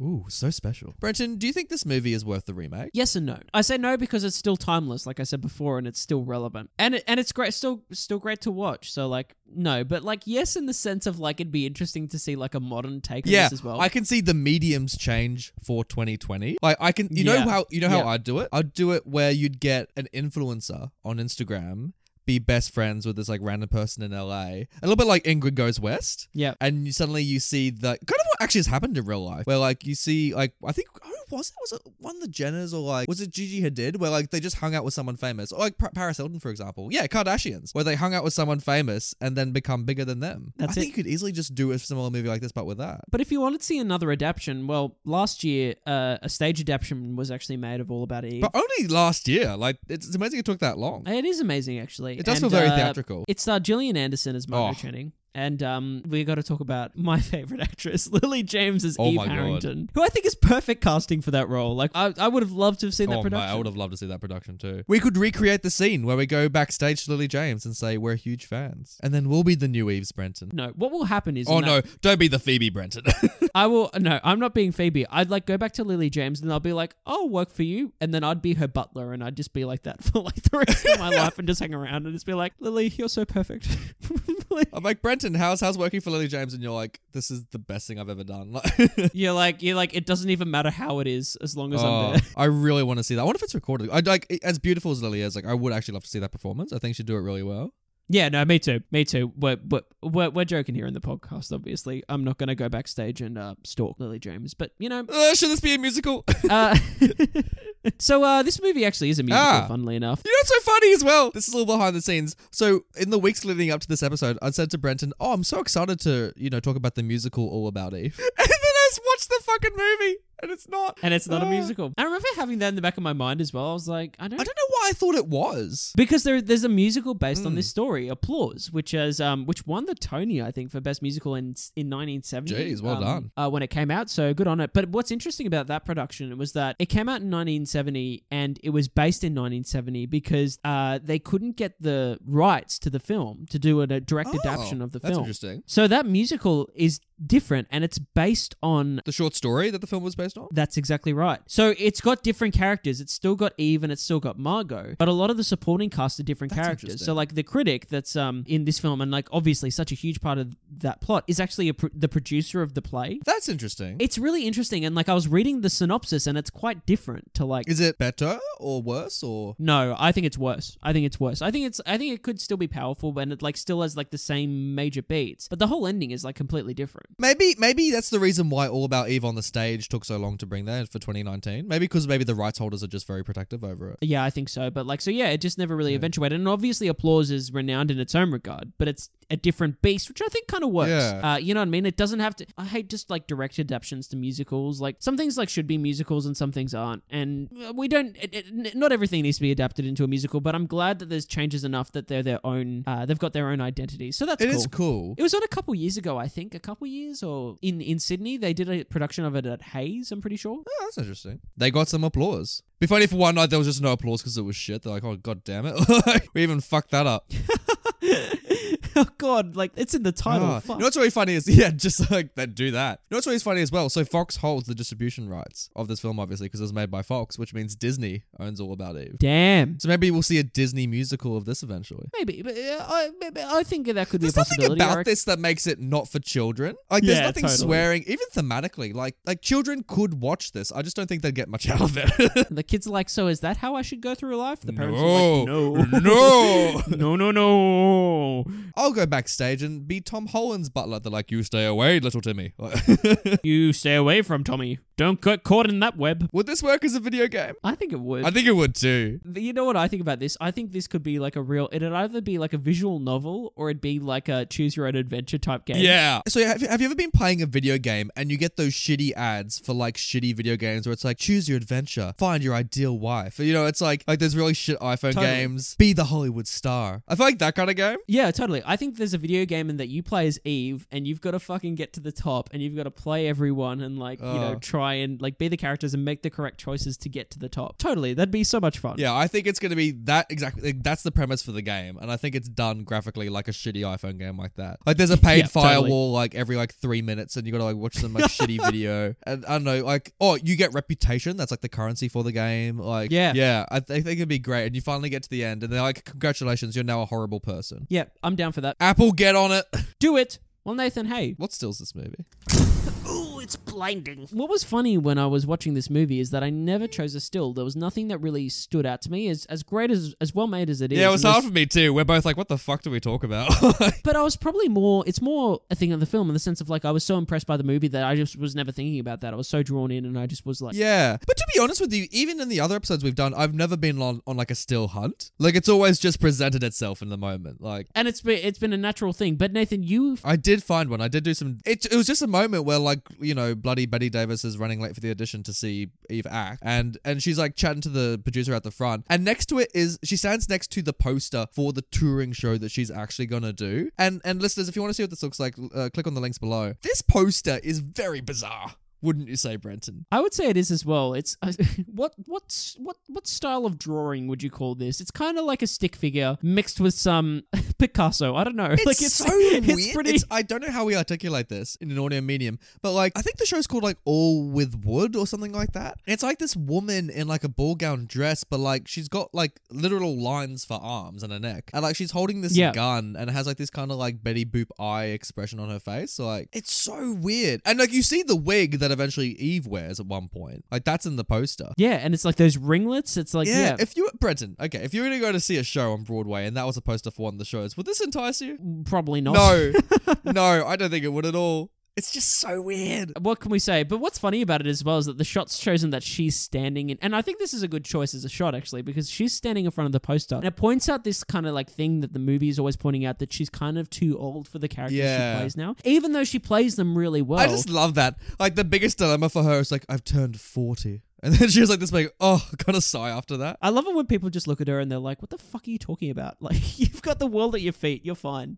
Ooh, so special. Brenton, do you think this movie is worth the remake? Yes and no. I say no because it's still timeless, like I said before, and it's still relevant, and it, and it's great, still still great to watch. So like no, but like yes, in the sense of like it'd be interesting to see like a modern take on Yeah, this as well. I can see the mediums change for 2020. Like I can, you know how you know how Yeah. I'd do it. I'd do it where you'd get an influencer on Instagram, be best friends with this like random person in LA, a little bit like Ingrid Goes West. yeah. and you suddenly you see the kind of what actually has happened in real life, where like you see like I think who was it? Was it one of the Jenners or like was it Gigi Hadid, where like they just hung out with someone famous, or like Pa- Paris Hilton for example? Yeah, Kardashians, where they hung out with someone famous and then become bigger than them. That's I think it. you could easily just do a similar movie like this, but with that. But if you wanted to see another adaptation, well, last year uh, a stage adaptation was actually made of All About Eve. But only last year, like it's, amazing it took that long. It is amazing, actually. It does And, feel very uh, theatrical. It starred Gillian Anderson as Margot Oh. Channing. And um, we got to talk about my favorite actress, Lily James as Oh Eve my God. Harrington, who I think is perfect casting for that role. Like, I, I would have loved to have seen that Oh my, production. I would have loved to see that production too. We could recreate the scene where we go backstage to Lily James and say we're huge fans, and then we'll be the new Eves Brenton. No, what will happen is. Oh in no, that- don't be the Phoebe Brenton. I will. No, I'm not being Phoebe. I'd like go back to Lily James and I'll be like, I'll work for you. And then I'd be her butler and I'd just be like that for like the rest of my life and just hang around and just be like, Lily, you're so perfect. exactly. I'm like, Brenton, how's how's working for Lily James? And you're like, this is the best thing I've ever done. Like, You're like you're like it doesn't even matter how it is as long as I'm oh, there. I really want to see that. I wonder if it's recorded. I like as beautiful as Lily is. Like, I would actually love to see that performance. I think she'd do it really well. Yeah, no, me too. Me too. We're, we're, we're, joking here in the podcast, obviously. I'm not going to go backstage and uh, stalk Lily James, but, you know. Uh, should this be a musical? Uh, so uh, this movie actually is a musical, Ah. funnily enough. You know what's so funny as well? This is a little behind the scenes. So in the weeks leading up to this episode, I said to Brenton, "Oh, I'm so excited to you know talk about the musical All About Eve," and then I just watched the fucking movie, and it's not. And it's not a Ah. musical. I remember having that in the back of my mind as well. I was like, I don't I don't know why I thought it was. because there, there's a musical based on Hmm. this story, Applause, which has um, which won the Tony, I think, for best musical in in 1970. Jeez, well um, done. Uh, when it came out, so good on it. But what's interesting about that production was that it came out in 1970 and it was based in 1970 because uh, they couldn't get the rights to the film to do a, a direct adaptation Oh, of the that's film. interesting. So that musical is different and it's based on The short story that the film was based on. that's exactly right. So it's got different characters. It's still got Eve and it's still got Margot, but a lot of the supporting cast are different That's characters. So like the critic that's um in this film and like obviously such a huge part of that plot is actually a pr- the producer of the play. That's interesting. It's really interesting and like I was reading the synopsis and it's quite different to like Is it better or worse or? no, I think it's worse. I think it's worse. I think it's I think it could still be powerful and it like still has like the same major beats, but the whole ending is like completely different. Maybe maybe that's the reason why All About Eve on the stage took so long to bring that for 2019. Maybe because maybe the rights holders are just very protective over it. Yeah, I think so. But like, so yeah, it just never really eventuated. And obviously, applause is renowned in its own regard, but it's a different beast, which I think kind of works. Yeah. Uh, you know what I mean? It doesn't have to. I hate just like direct adaptations to musicals. Like some things like should be musicals and some things aren't, and we don't. It, it, not everything needs to be adapted into a musical, but I'm glad that there's changes enough that they're their own. Uh, they've got their own identity, so that's It cool. is cool. It was on a couple years ago, I think. A couple years, or in in Sydney, they did a production of it at Hayes. I'm pretty sure. Oh, that's interesting. They got some applause. Be funny if one night there was just no applause because it was shit. They're like, oh god damn it, we even fucked that up. oh God, like it's in the title. Ah. You know what's really funny is yeah, just like that do that. You know what's really funny as well. So Fox holds the distribution rights of this film, obviously, because it was made by Fox, which means Disney owns All About Eve. Damn. So maybe we'll see a Disney musical of this eventually. Maybe, but uh, I, maybe- I think that could There's be a nothing about this that makes it not for children. Like, there's Yeah, nothing totally. swearing, even thematically. Like, like children could watch this. I just don't think they'd get much out of it. The kids are like, so is that how I should go through life? The parents No. are like, no, No. no, no, no. I'll go backstage and be Tom Holland's butler. They're like, "You stay away, little Timmy." You stay away from Tommy. Don't get caught in that web. would this work as a video game? I think it would. I think it would too. you know what I think about this? I think this could be like a real. It'd either be like a visual novel or it'd be like a choose your own adventure type game. Yeah. So have you, have you ever been playing a video game and you get those shitty ads for like shitty video games where it's like choose your adventure, find your ideal wife. You know, it's like like there's really shit iPhone Totally. games. Be the Hollywood star. I feel like that kind of game. Yeah, totally. I think there's a video game in that you play as Eve and you've got to fucking get to the top and you've got to play everyone and like, you know, Oh. try and like be the characters and make the correct choices to get to the top. Totally. That'd be so much fun. Yeah, I think it's going to be that exactly. like, that's the premise for the game, and I think it's done graphically like a shitty iPhone game like that. Like, there's a paid Yeah, totally. firewall like every like three minutes, and you got to like watch some like shitty video. And I don't know, like, oh, you get reputation. That's like the currency for the game. Like, Yeah. yeah. I, th- I think it'd be great, and you finally get to the end, and they're like, congratulations, you're now a horrible person. Yeah, I'm down for that. Apple, get on it. Do it. Well, Nathan, hey, what stills this movie? Ooh, it's blinding. what was funny when I was watching this movie is that I never chose a still. There was nothing that really stood out to me as as great as as well made as it is. Yeah, it was hard for me too. We're both like, what the fuck do we talk about? But I was probably more. It's more a thing of the film in the sense of like I was so impressed by the movie that I just was never thinking about that. I was so drawn in, and I just was like, Yeah. But to be honest with you, even in the other episodes we've done, I've never been on, on like a still hunt. Like it's always just presented itself in the moment. Like and it's been it's been a natural thing. But Nathan, you I did find one. I did do some it, it was just a moment where like, you know, bloody Bette Davis is running late for the audition to see Eve act and and she's like chatting to the producer at the front. And next to it is she stands next to the poster for the touring show that she's actually to do. And and listeners, if you want to see what this looks like, uh, click on the links below. This poster is very bizarre. Wouldn't you say, Brenton? I would say it is as well. It's uh, what what's what what style of drawing would you call this? It's kind of like a stick figure mixed with some Picasso. I don't know. It's, like it's so weird. Pretty. It's- I don't know how we articulate this in an audio medium, but like I think the show's called like All with Wood or something like that. It's like this woman in like a ball gown dress, but like she's got like literal lines for arms and a neck, and like she's holding this Yeah. gun and has like this kind of like Betty Boop eye expression on her face. So like it's so weird, and like you see the wig that eventually Eve wears at one point, like that's in the poster. yeah, and it's like those ringlets. It's like yeah, yeah, if you Brenton, okay, if you were gonna go to see a show on Broadway and that was a poster for one of the shows, would this entice you? probably not. No, no, I don't think it would at all. It's just so weird. what can we say? But what's funny about it as well is that the shot's chosen that she's standing in, and I think this is a good choice as a shot actually because she's standing in front of the poster, and it points out this kind of like thing that the movie is always pointing out that she's kind of too old for the characters Yeah. she plays now, even though she plays them really well. I just love that. Like the biggest dilemma for her is like, I've turned forty, and then she was like this big, oh, kind of sigh after that. I love it when people just look at her and they're like, "What the fuck are you talking about? Like, you've got the world at your feet. You're fine."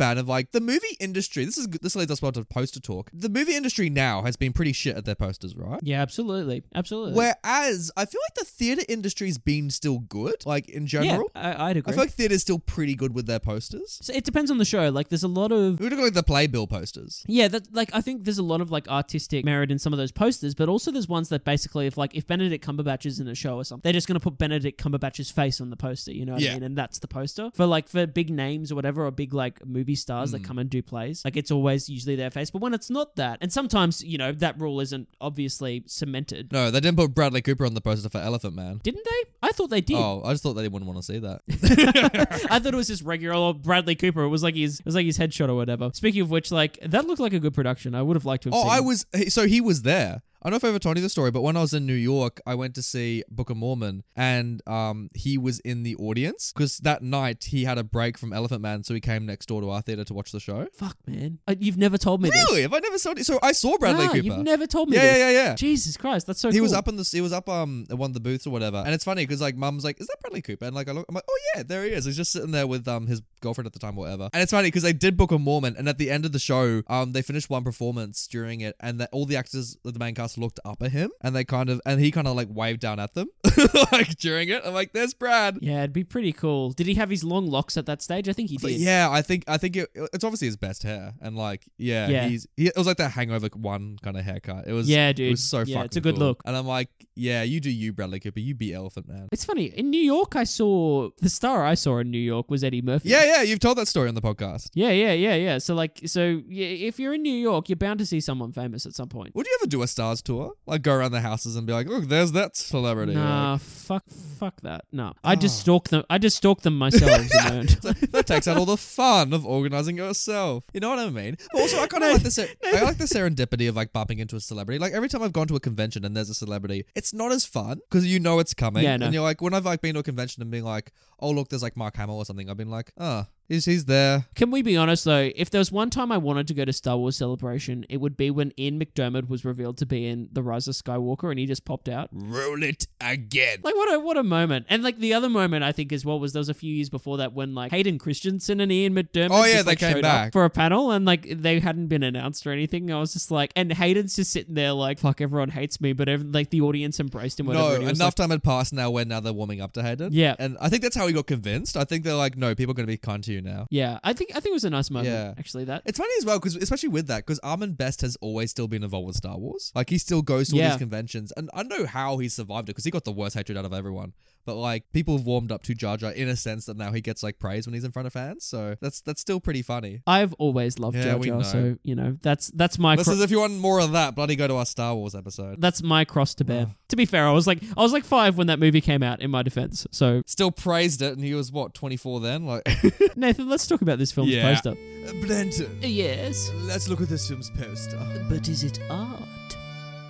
Are you a big fan of like the movie industry? This is this leads us well to poster talk. The movie industry now has been pretty shit at their posters, right? Yeah, absolutely, absolutely. Whereas I feel like the theater industry's been still good, like in yeah, general. I, I'd agree. I feel like theater's still pretty good with their posters. So it depends on the show. Like, there's a lot of We're like the playbill posters. Yeah, that like I think there's a lot of like artistic merit in some of those posters, but also there's ones that basically if like if Benedict Cumberbatch is in a show or something, they're just gonna put Benedict Cumberbatch's face on the poster, you know what Yeah. I mean? And that's the poster. For like for big names or whatever, or big like movie stars Mm. that come and do plays, like it's always usually their face. But when it's not that, and sometimes, you know, that rule isn't obviously cemented. No, they didn't put Bradley Cooper on the poster for Elephant Man. Didn't they? I thought they did. Oh, I just thought they wouldn't want to see that. I thought it was just regular old Bradley Cooper. It was like his it was like his headshot or whatever. Speaking of which, like that looked like a good production. I would have liked to have Oh, seen. I was so he was there. I don't know if I ever told you the story, but when I was in New York, I went to see Book of Mormon, and um, he was in the audience because that night he had a break from Elephant Man, so he came next door to our theater to watch the show. Fuck, man. Uh, you've never told me this. Really? Have I never told you? So I saw Bradley No, Cooper. You've never told me yeah, this. yeah, yeah, yeah. Jesus Christ, that's so He cool. was up in the he was up um at one of the booths or whatever, and it's funny because like mum's like, "Is that Bradley Cooper?" And like I look, I'm like, "Oh yeah, there he is." He's just sitting there with um his girlfriend at the time, or whatever. And it's funny because they did Book of Mormon, and at the end of the show, um they finished one performance during it, and that all the actors of the main cast looked up at him, and they kind of and he kind of like waved down at them like during it. I'm like, "There's Brad." Yeah, it'd be pretty cool. Did he have his long locks at that stage? I think he But did. yeah, I think I think it, it's obviously his best hair, and like yeah, Yeah. he's he, it was like that Hangover one kind of haircut. It was Yeah, dude. It was so Yeah, fucking it's a good cool. look. and I'm like, yeah, you do you, Bradley Cooper. You be Elephant Man. It's funny. In New York, I saw the star I saw in New York was Eddie Murphy. Yeah, yeah, you've told that story on the podcast. Yeah, yeah, yeah, yeah. So like, so yeah, if you're in New York, you're bound to see someone famous at some point. Would you ever do a stars tour? Like go around the houses and be like, look, there's that celebrity. Nah, Like, fuck, fuck that. No, I just Oh. stalk them. I just stalk them myself. own- that takes out all the fun of organizing yourself. You know what I mean? But also, I kind of like the ser- I like the serendipity of like bumping into a celebrity. Like every time I've gone to a convention and there's a celebrity, it's not as fun because you know it's coming. Yeah, no. And you're like, when I've like been to a convention and being like, oh look, there's like Mark Hamill or something. I've been like, oh, he's he's there. Can we be honest though? If there was one time I wanted to go to Star Wars Celebration, it would be when Ian McDiarmid was revealed to be in The Rise of Skywalker and he just popped out. Roll it again. Like what a what a moment. And like the other moment I think as well was there was a few years before that when like Hayden Christensen and Ian McDiarmid Oh, yeah, just, they like, came back. for a panel and like they hadn't been announced or anything. I was just like and Hayden's just sitting there like fuck everyone hates me, but like the audience embraced him whatever. No, and he was enough like, time had passed now where now they're warming up to Hayden. Yeah. And I think that's how he got convinced. I think they're like, no, people are going to be kind to you now. yeah, I think I think it was a nice moment Yeah. actually that. It's funny as well because especially with that because Ahmed Best has always still been involved with Star Wars. Like he still goes to all Yeah. these conventions, and I know how he survived it because he got the worst hatred out of everyone. But like people have warmed up to Jar Jar in a sense that now he gets like praise when he's in front of fans. So that's that's still pretty funny. I've always loved Yeah, Jar Jar, so you know that's that's my This cro- is if you want more of that, bloody go to our Star Wars episode. that's my cross to bear. Oh. To be fair, I was like I was like five when that movie came out. In my defense, so Still praised it, and he was what twenty four then. Like Nathan, let's talk about this film's Yeah. poster. Uh, Brenton. Yes, Let's look at this film's poster. but is it art?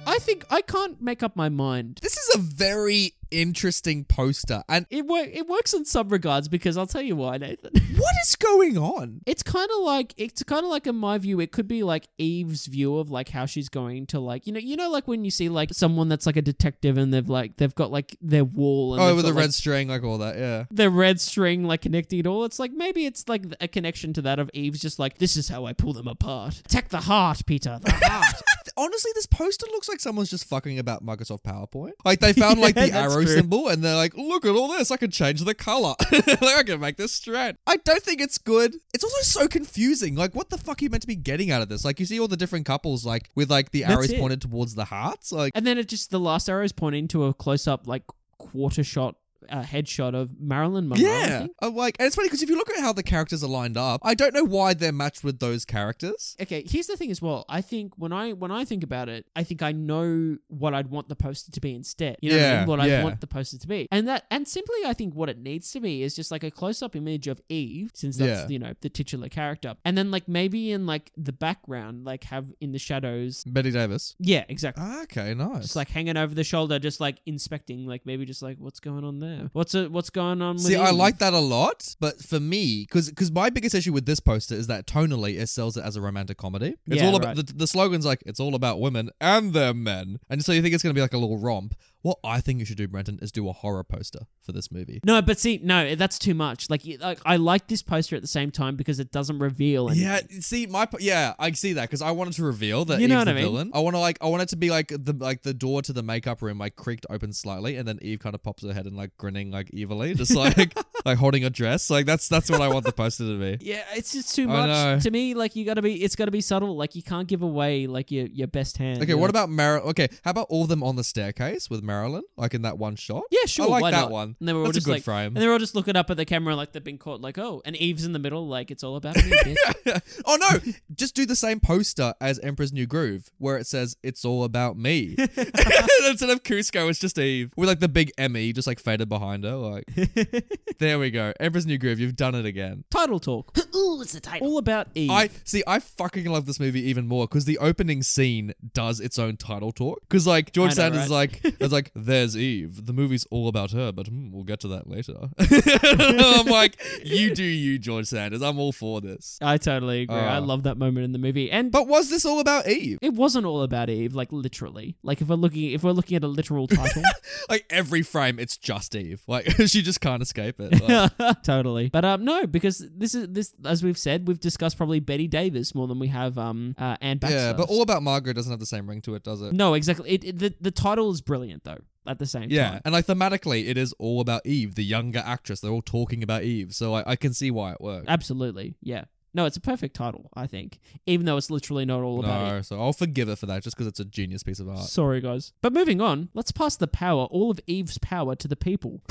I think I can't make up my mind. This is a very interesting poster, and It work. It works in some regards because I'll tell you why, Nathan. what is going on? It's kind of like it's kind of like in my view, it could be like Eve's view of like how she's going to like you know you know like when you see like someone that's like a detective and they've like they've got like their wall and Oh, with got, the like, red string, like all that, yeah. the red string like connecting it all. It's like maybe it's like a connection to that of Eve's just like this is how I pull them apart. Attack the heart, Peter. The heart. Honestly, this poster looks like someone's just fucking about Microsoft PowerPoint. Like they found like Yeah, the that's arrow arrow symbol, and they're like, "Look at all this! I can change the color. like, I can make this strand." I don't think it's good. It's also so confusing. Like, what the fuck are you meant to be getting out of this? Like, you see all the different couples, like with like the That's arrows it. pointed towards the hearts. Like, And then it just the last arrow is pointing to a close up like quarter shot uh, headshot of Marilyn Monroe. Yeah. I'm like, and it's funny because if you look at how the characters are lined up, I don't know why they're matched with those characters. Okay, here's the thing as well. I think when I when I think about it, I think I know what I'd want the poster to be instead. You know what I mean? What I want the poster to be. And that and simply I think what it needs to be is just like a close up image of Eve, since that's Yeah. you know, the titular character. And then like maybe in like the background, like have in the shadows Bette Davis. Yeah, exactly. Okay, nice. Just like hanging over the shoulder, just like inspecting, like maybe just like what's going on there? What's it what's going on with See, I Eve? like that a lot, but for me, because my biggest issue with this poster is that tonally it sells it as a romantic comedy. It's Yeah, all about right. the, the slogan's like it's all about women and their men, and so you think it's gonna be like a little romp. What I think you should do, Brenton, is do a horror poster for this movie. No, but see, no, that's too much. Like, like I like this poster at the same time because it doesn't reveal. Anything. Yeah, see, my yeah, I see that because I wanted to reveal that You know Eve's what the I mean? villain. I want to like, I want it to be like the like the door to the makeup room like creaked open slightly, and then Eve kind of pops her head and like grinning like evilly, just like like holding a dress. Like that's that's what I want the poster to be. Yeah, it's just too much to me. Like you gotta be, it's gotta be subtle. Like you can't give away like your your best hand. Okay, what know? about Mar? Okay, how about all of them on the staircase with Marilyn, like in that one shot? Yeah, sure. I like why that not? one. And they were all That's a just good like, frame. and they're all just looking up at the camera like they've been caught. Like, oh, and Eve's in the middle. Like it's all about me. bitch. oh no, just do the same poster as Emperor's New Groove, where it says "It's all about me." Instead of Kuzco, it's just Eve with like the big Emmy just like faded behind her. Like, there we go, Emperor's New Groove. You've done it again. Title talk, Ooh, it's the title. all about Eve. I see. I fucking love this movie even more because the opening scene does its own title talk. Because like George I know, Sanders is right? like, it's like, "There's Eve. The movie's all about her, but hmm, we'll get to that later." I'm like, "You do you, George Sanders. I'm all for this." I totally agree. I Uh. love that moment in the movie, and But was this all about Eve? it wasn't all about Eve. Like literally, like if we're looking, if we're looking at a literal title, Like every frame, it's just Eve. Like she just can't escape it. Like, totally. But um, no, because this is this as we've said, we've discussed probably Bette Davis more than we have um uh, Anne Baxter. yeah, but all about Margaret doesn't have the same ring to it, does it? no, exactly. It, it the the title is brilliant though. At the same time. Yeah, time, and like thematically, it is all about Eve, the younger actress. They're all talking about Eve, so I, I can see why it works. absolutely, yeah. No, it's a perfect title, I think, even though it's literally not all about it. So I'll forgive it for that, just because it's a genius piece of art. Sorry, guys. But moving on, let's pass the power, all of Eve's power, to the people.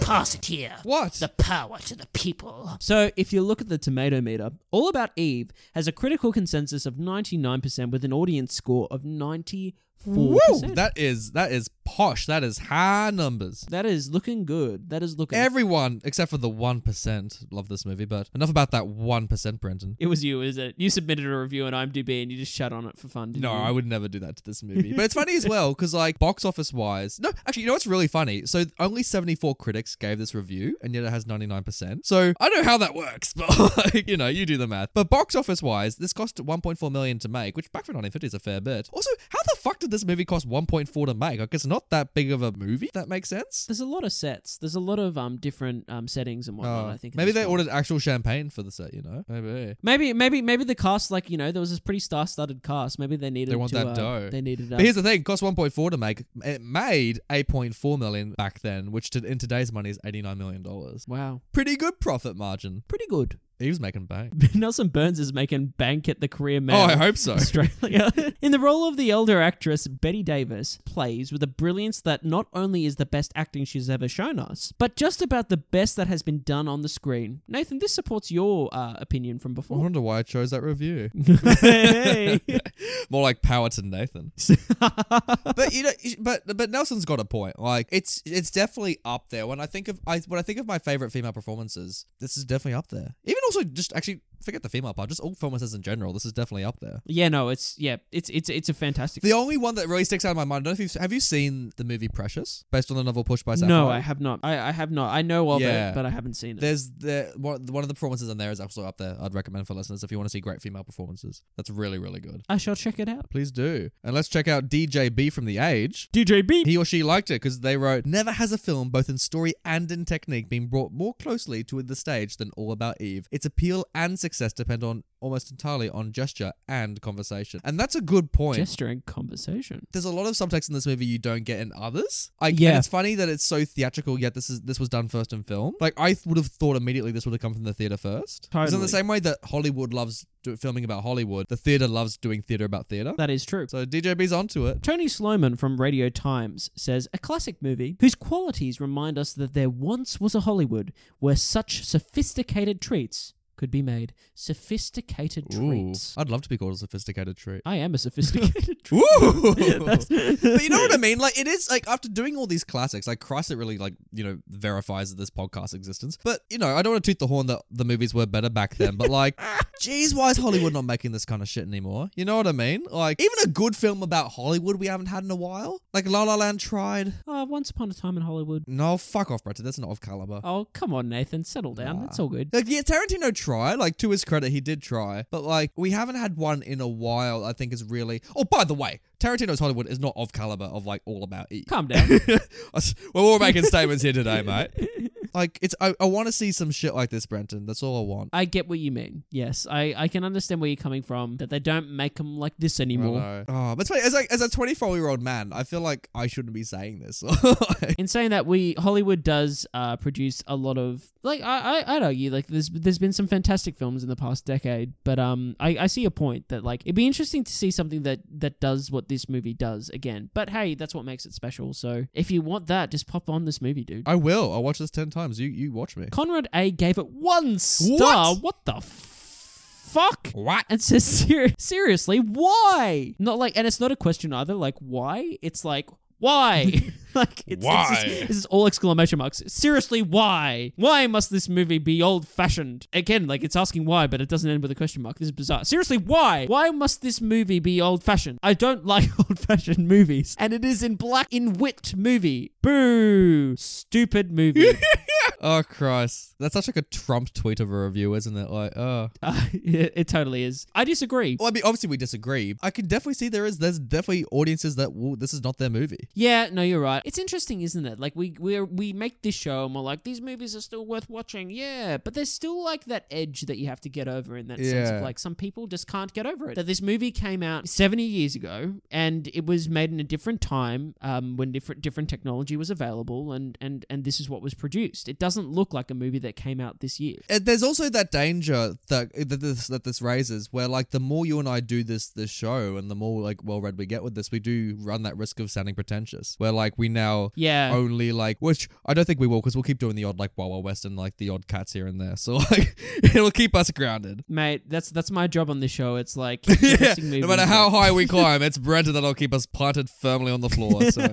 Pass it here. What? The power to the people. So, if you look at the tomato meter, All About Eve has a critical consensus of 99% with an audience score of 94%. Woo! That is that is posh. That is high numbers. that is looking good. That is looking. Everyone except for the one percent love this movie, but enough about that one percent, Brenton. it was you, is it? You submitted a review on IMDb and you just shut on it for fun, didn't No, you? I would never do that to this movie. But it's funny as well because, like, box office wise, no, actually, you know what's really funny? So only seventy four critics gave this review, and yet it has ninety nine percent. So I don't know how that works, but like, you know, you do the math. But box office wise, this cost one point four million to make, which back for nineteen fifty is a fair bit. Also, how the fuck did this movie cost one point four to make? Like, it's not that big of a movie. That makes sense. There's a lot of sets. There's a lot of um different um settings and whatnot. Oh, I think in maybe this they film. ordered actual champagne for the set. You know, maybe. Maybe, maybe, maybe the cast, like you know, there was this pretty star-studded cast. Maybe they needed. They want to, that uh, dough. They needed. But here's the thing: cost 1.4 to make. It made 8.4 million back then, which to, in today's money is 89 million dollars. wow, Pretty good profit margin. pretty good. He was making bank. Nelson Burns is making bank at the career man. Oh, I hope so. Australia. In the role of the elder actress, Bette Davis plays with a brilliance that not only is the best acting she's ever shown us, but just about the best that has been done on the screen. Nathan, this supports your uh, opinion from before. I wonder why I chose that review. Hey. More like power to Nathan. but you know, but but Nelson's got a point. Like it's it's definitely up there. When I think of I when I think of my favorite female performances, this is definitely up there. Even also just actually forget the female part, just all performances in general. This is definitely up there. yeah, no, it's yeah, it's it's it's a fantastic. The only one that really sticks out in my mind. I don't know if you've have you seen the movie Precious based on the novel Pushed by Sapphire? no, I have not. I, I have not. I know of Yeah. it, but I haven't seen it. There's the one, one of the performances in there is also up there. I'd recommend for listeners if you want to see great female performances. That's really really good. I shall check it out. Please do. And let's check out DJ B from The Age. DJ B. He or she liked it because they wrote, Never has a film, both in story and in technique, been brought more closely to the stage than All About Eve. Its appeal and success depend on almost entirely on gesture and conversation. And that's a good point. Gesture and conversation. There's a lot of subtext in this movie you don't get in others. I, Yeah. And it's funny that it's so theatrical, yet this is this was done first in film. Like I would have thought immediately this would have come from the theater first. It's in the same way that Hollywood loves do, filming about Hollywood. The theater loves doing theater about theater. That is true. So DJB's onto it. Tony Sloman from Radio Times says a classic movie whose qualities remind us that there once was a Hollywood where such sophisticated treats could be made. Sophisticated Ooh, treats. I'd love to be called a sophisticated treat. I am a sophisticated treat. Ooh. That's- but you know what I mean? Like it is like after doing all these classics, like Christ, it really like you know verifies this podcast existence. But you know, I don't want to toot the horn that the movies were better back then. But like, geez, why is Hollywood not making this kind of shit anymore? You know what I mean? Like even a good film about Hollywood we haven't had in a while. Like La La Land tried. Oh, Once Upon a Time in Hollywood. No, fuck off, Brenton. That's not of caliber. Oh, come on, Nathan. Settle down. Nah. It's all good. Like yeah, Tarantino tried. Like to his credit, he did try. But like we haven't had one in a while. I think is really. Oh, by the way, Tarantino's Hollywood is not of caliber of like All About Eve. Calm down. We're all making statements here today, mate. Like it's, I, I want to see some shit like this, Brenton. That's all I want. I get what you mean. Yes, I, I can understand where you're coming from. That they don't make them like this I anymore. know. Oh, but funny. As like as a 24 year old man, I feel like I shouldn't be saying this. In saying that, we Hollywood does uh, produce a lot of like I, I I'd argue like there's there's been some fantastic films in the past decade, but um I, I see a point that like it'd be interesting to see something that that does what this movie does again. But hey, that's what makes it special. So if you want that, just pop on this movie, dude. I will. I'll watch this 10 times. You you watch me. Conrad A gave it one star. What, the f- fuck? What? And says ser- seriously, why? Not like, and it's not a question either. Like why? It's like why? like it's, Why? It's just- this is all exclamation marks. Seriously, why? Why must this movie be old fashioned? Again, like it's asking why, but it doesn't end with a question mark. This is bizarre. Seriously, why? Why must this movie be old fashioned? I don't like old fashioned movies, and it is in black in wit movie. Boo! Stupid movie. Oh Christ, that's such like a Trump tweet of a review, isn't it? Like, oh. Uh, it, it totally is. I disagree. Well, I mean, obviously we disagree. I can definitely see there is there's definitely audiences that will, this is not their movie. Yeah, no, you're right. It's interesting, isn't it? Like we we we make this show and we're like, these movies are still worth watching. Yeah, but there's still like that edge that you have to get over in that sense Yeah. of like some people just can't get over it. That this movie came out 70 years ago and it was made in a different time, um, when different different technology was available, and and and this is what was produced. It doesn't look like a movie that came out this year. Uh, There's also that danger that that this that this raises, where like the more you and I do this this show, and the more like well read we get with this, we do run that risk of sounding pretentious. Where like we now Yeah. only like, which I don't think we will, because we'll keep doing the odd like Wild Wild West and like the odd cats here and there. So like it'll keep us grounded. Mate, that's that's my job on this show. It's like Yeah, no matter that- how high we climb, it's Brenton that'll keep us planted firmly on the floor. So.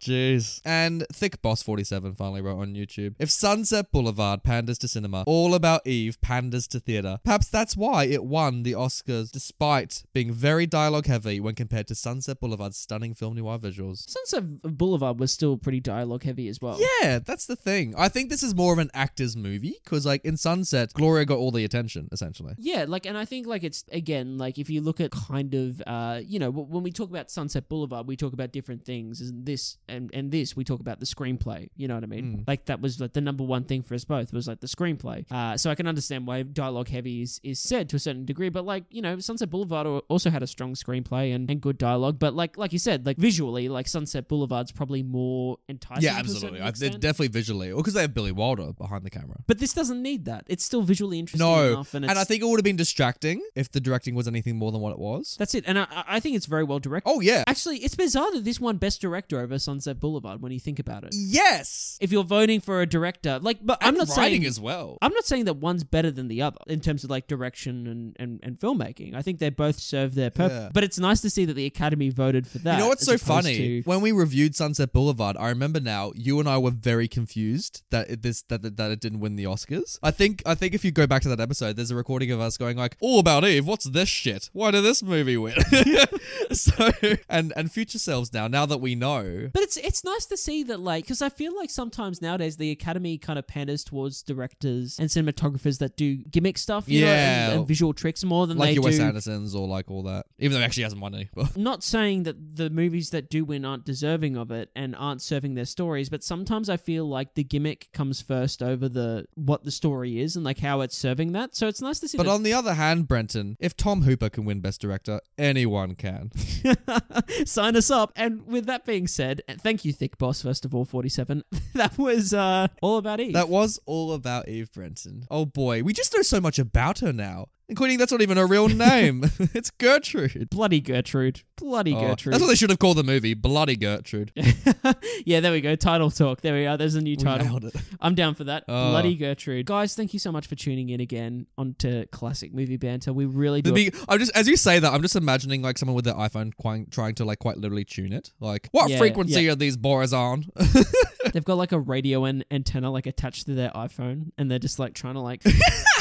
Jeez. And Thick Boss 47 finally wrote on YouTube If Sunset Boulevard panders to cinema, All About Eve panders to theatre. Perhaps that's why it won the Oscars, despite being very dialogue heavy when compared to Sunset Boulevard's stunning film noir visuals. Sunset Boulevard was still pretty dialogue heavy as well. Yeah, that's the thing. I think this is more of an actor's movie because, like, in Sunset, Gloria got all the attention, essentially. Yeah, like, and I think like it's again like if you look at kind of uh, you know, when we talk about Sunset Boulevard, we talk about different things. And this and and this, we talk about the screenplay. You know what I mean? Like that was like the number one thing for us both was like the screenplay. Uh, so I can understand why dialogue heavy is is said to a certain degree, but like you know, Sunset Boulevard also had a strong screenplay and, and good dialogue. But like like you said, like visually, like Sunset Boulevard's probably more enticing. Yeah, absolutely. I, definitely visually, because they have Billy Wilder behind the camera. But this doesn't need that. It's still visually interesting No, enough, and, and, I think it would have been distracting if the directing was anything more than what it was. That's it, and I, I think it's very well directed. Oh yeah, Actually, it's bizarre that this won Best Director over Sunset Boulevard when you think about it. yes. If you're voting for a director, like, but I'm not writing saying as well. I'm not saying that one's better than the other in terms of like direction and, and, and filmmaking. I think they both serve their purpose. Yeah. But it's nice to see that the Academy voted for that. You know what's so funny? to- When we reviewed Sunset Boulevard, I remember now you and I were very confused that it, this that, that that it didn't win the Oscars. I think I think if you go back to that episode, there's a recording of us going like, "All about Eve. What's this shit? Why did this movie win?" so and and future selves now. Now that we know, But it's it's nice to see that like because I feel like sometimes nowadays the Academy kind of panders towards directors and cinematographers that do gimmick stuff, you know, and, Yeah. and visual tricks more than like they your Wes do. Andersons or like all that. Even though he actually hasn't won any. But Not saying that the movies that do win aren't deserving of it and aren't serving their stories, but sometimes I feel like the gimmick comes first over the what the story is and like how it's serving that. So it's nice to see but on the other hand, Brenton, if Tom Hooper can win Best Director, anyone can. Sign us up. And with that being said, thank you, Thick Boss, first of all, 47. that was uh, Uh, all about Eve. That was all about Eve Brenton. Oh boy, we just know so much about her now. Including that's not even a real name. it's Gertrude. Bloody Gertrude. Bloody Oh, Gertrude. that's what they should have called the movie, Bloody Gertrude. yeah, there we go. Title talk. There we are. There's a new title. nailed it. I'm down for that. Oh. Bloody Gertrude. Guys, thank you so much for tuning in again onto Classic Movie Banter. We really do. The big, I'm just as you say that, I'm just imagining like someone with their iPhone quite, trying to like quite literally tune it. Like, what Yeah, frequency are these bores on? They've got like a radio and antenna like attached to their iPhone, and they're just like trying to like,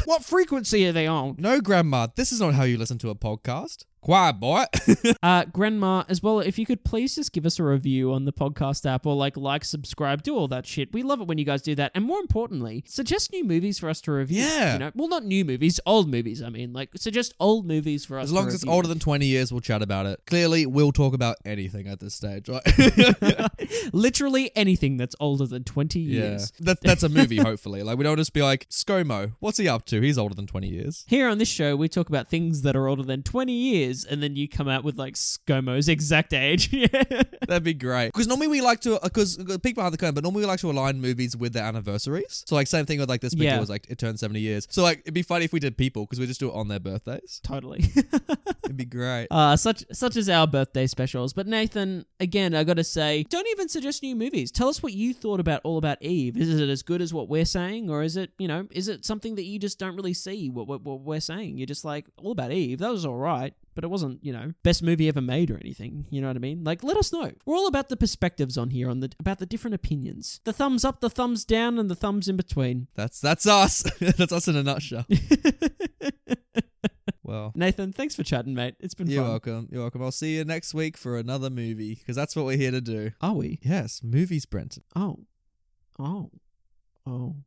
what frequency are they on? no, Grandma, this is not how you listen to a podcast. Quiet, boy. Uh, Grandma, as well, if you could please just give us a review on the podcast app or like, like, subscribe, do all that shit. We love it when you guys do that. And more importantly, suggest new movies for us to review. Yeah. You know, well, not new movies, old movies. I mean, like, suggest old movies for us. as long as it's older than 20 years, we'll chat about it. Clearly, we'll talk about anything at this stage, right? literally anything that's older than twenty yeah. years. That, that's a movie, hopefully. Like, we don't just be like, ScoMo, what's he up to? He's older than 20 years. Here on this show, we talk about things that are older than 20 years, and then you come out with like ScoMo's exact age. That'd be great. Because normally we like to, because peek behind the curtain, but normally we like to align movies with their anniversaries. So, like, same thing with like this picture Yeah. was like, it turned 70 years. So, like, it'd be funny if we did people, because we just do it on their birthdays. totally. It'd be great. Uh, such such as our birthday specials. But Nathan, again, I gotta say, don't even suggest new movies. Tell us what you thought about All About Eve. Is it as good as what we're saying, or is it, you know, is it something that you just don't really see what what, what we're saying? You're just like All About Eve. That was all right. But it wasn't, you know, best movie ever made or anything. You know what I mean? Like, let us know. We're all about the perspectives on here, on the about the different opinions. The thumbs up, the thumbs down, and the thumbs in between. That's that's us. that's us in a nutshell. well, Nathan, thanks for chatting, mate. It's been you're fun. welcome. You're welcome. I'll see you next week for another movie because that's what we're here to do. Are we? Yes, movies, Brenton. Oh. Oh. Oh.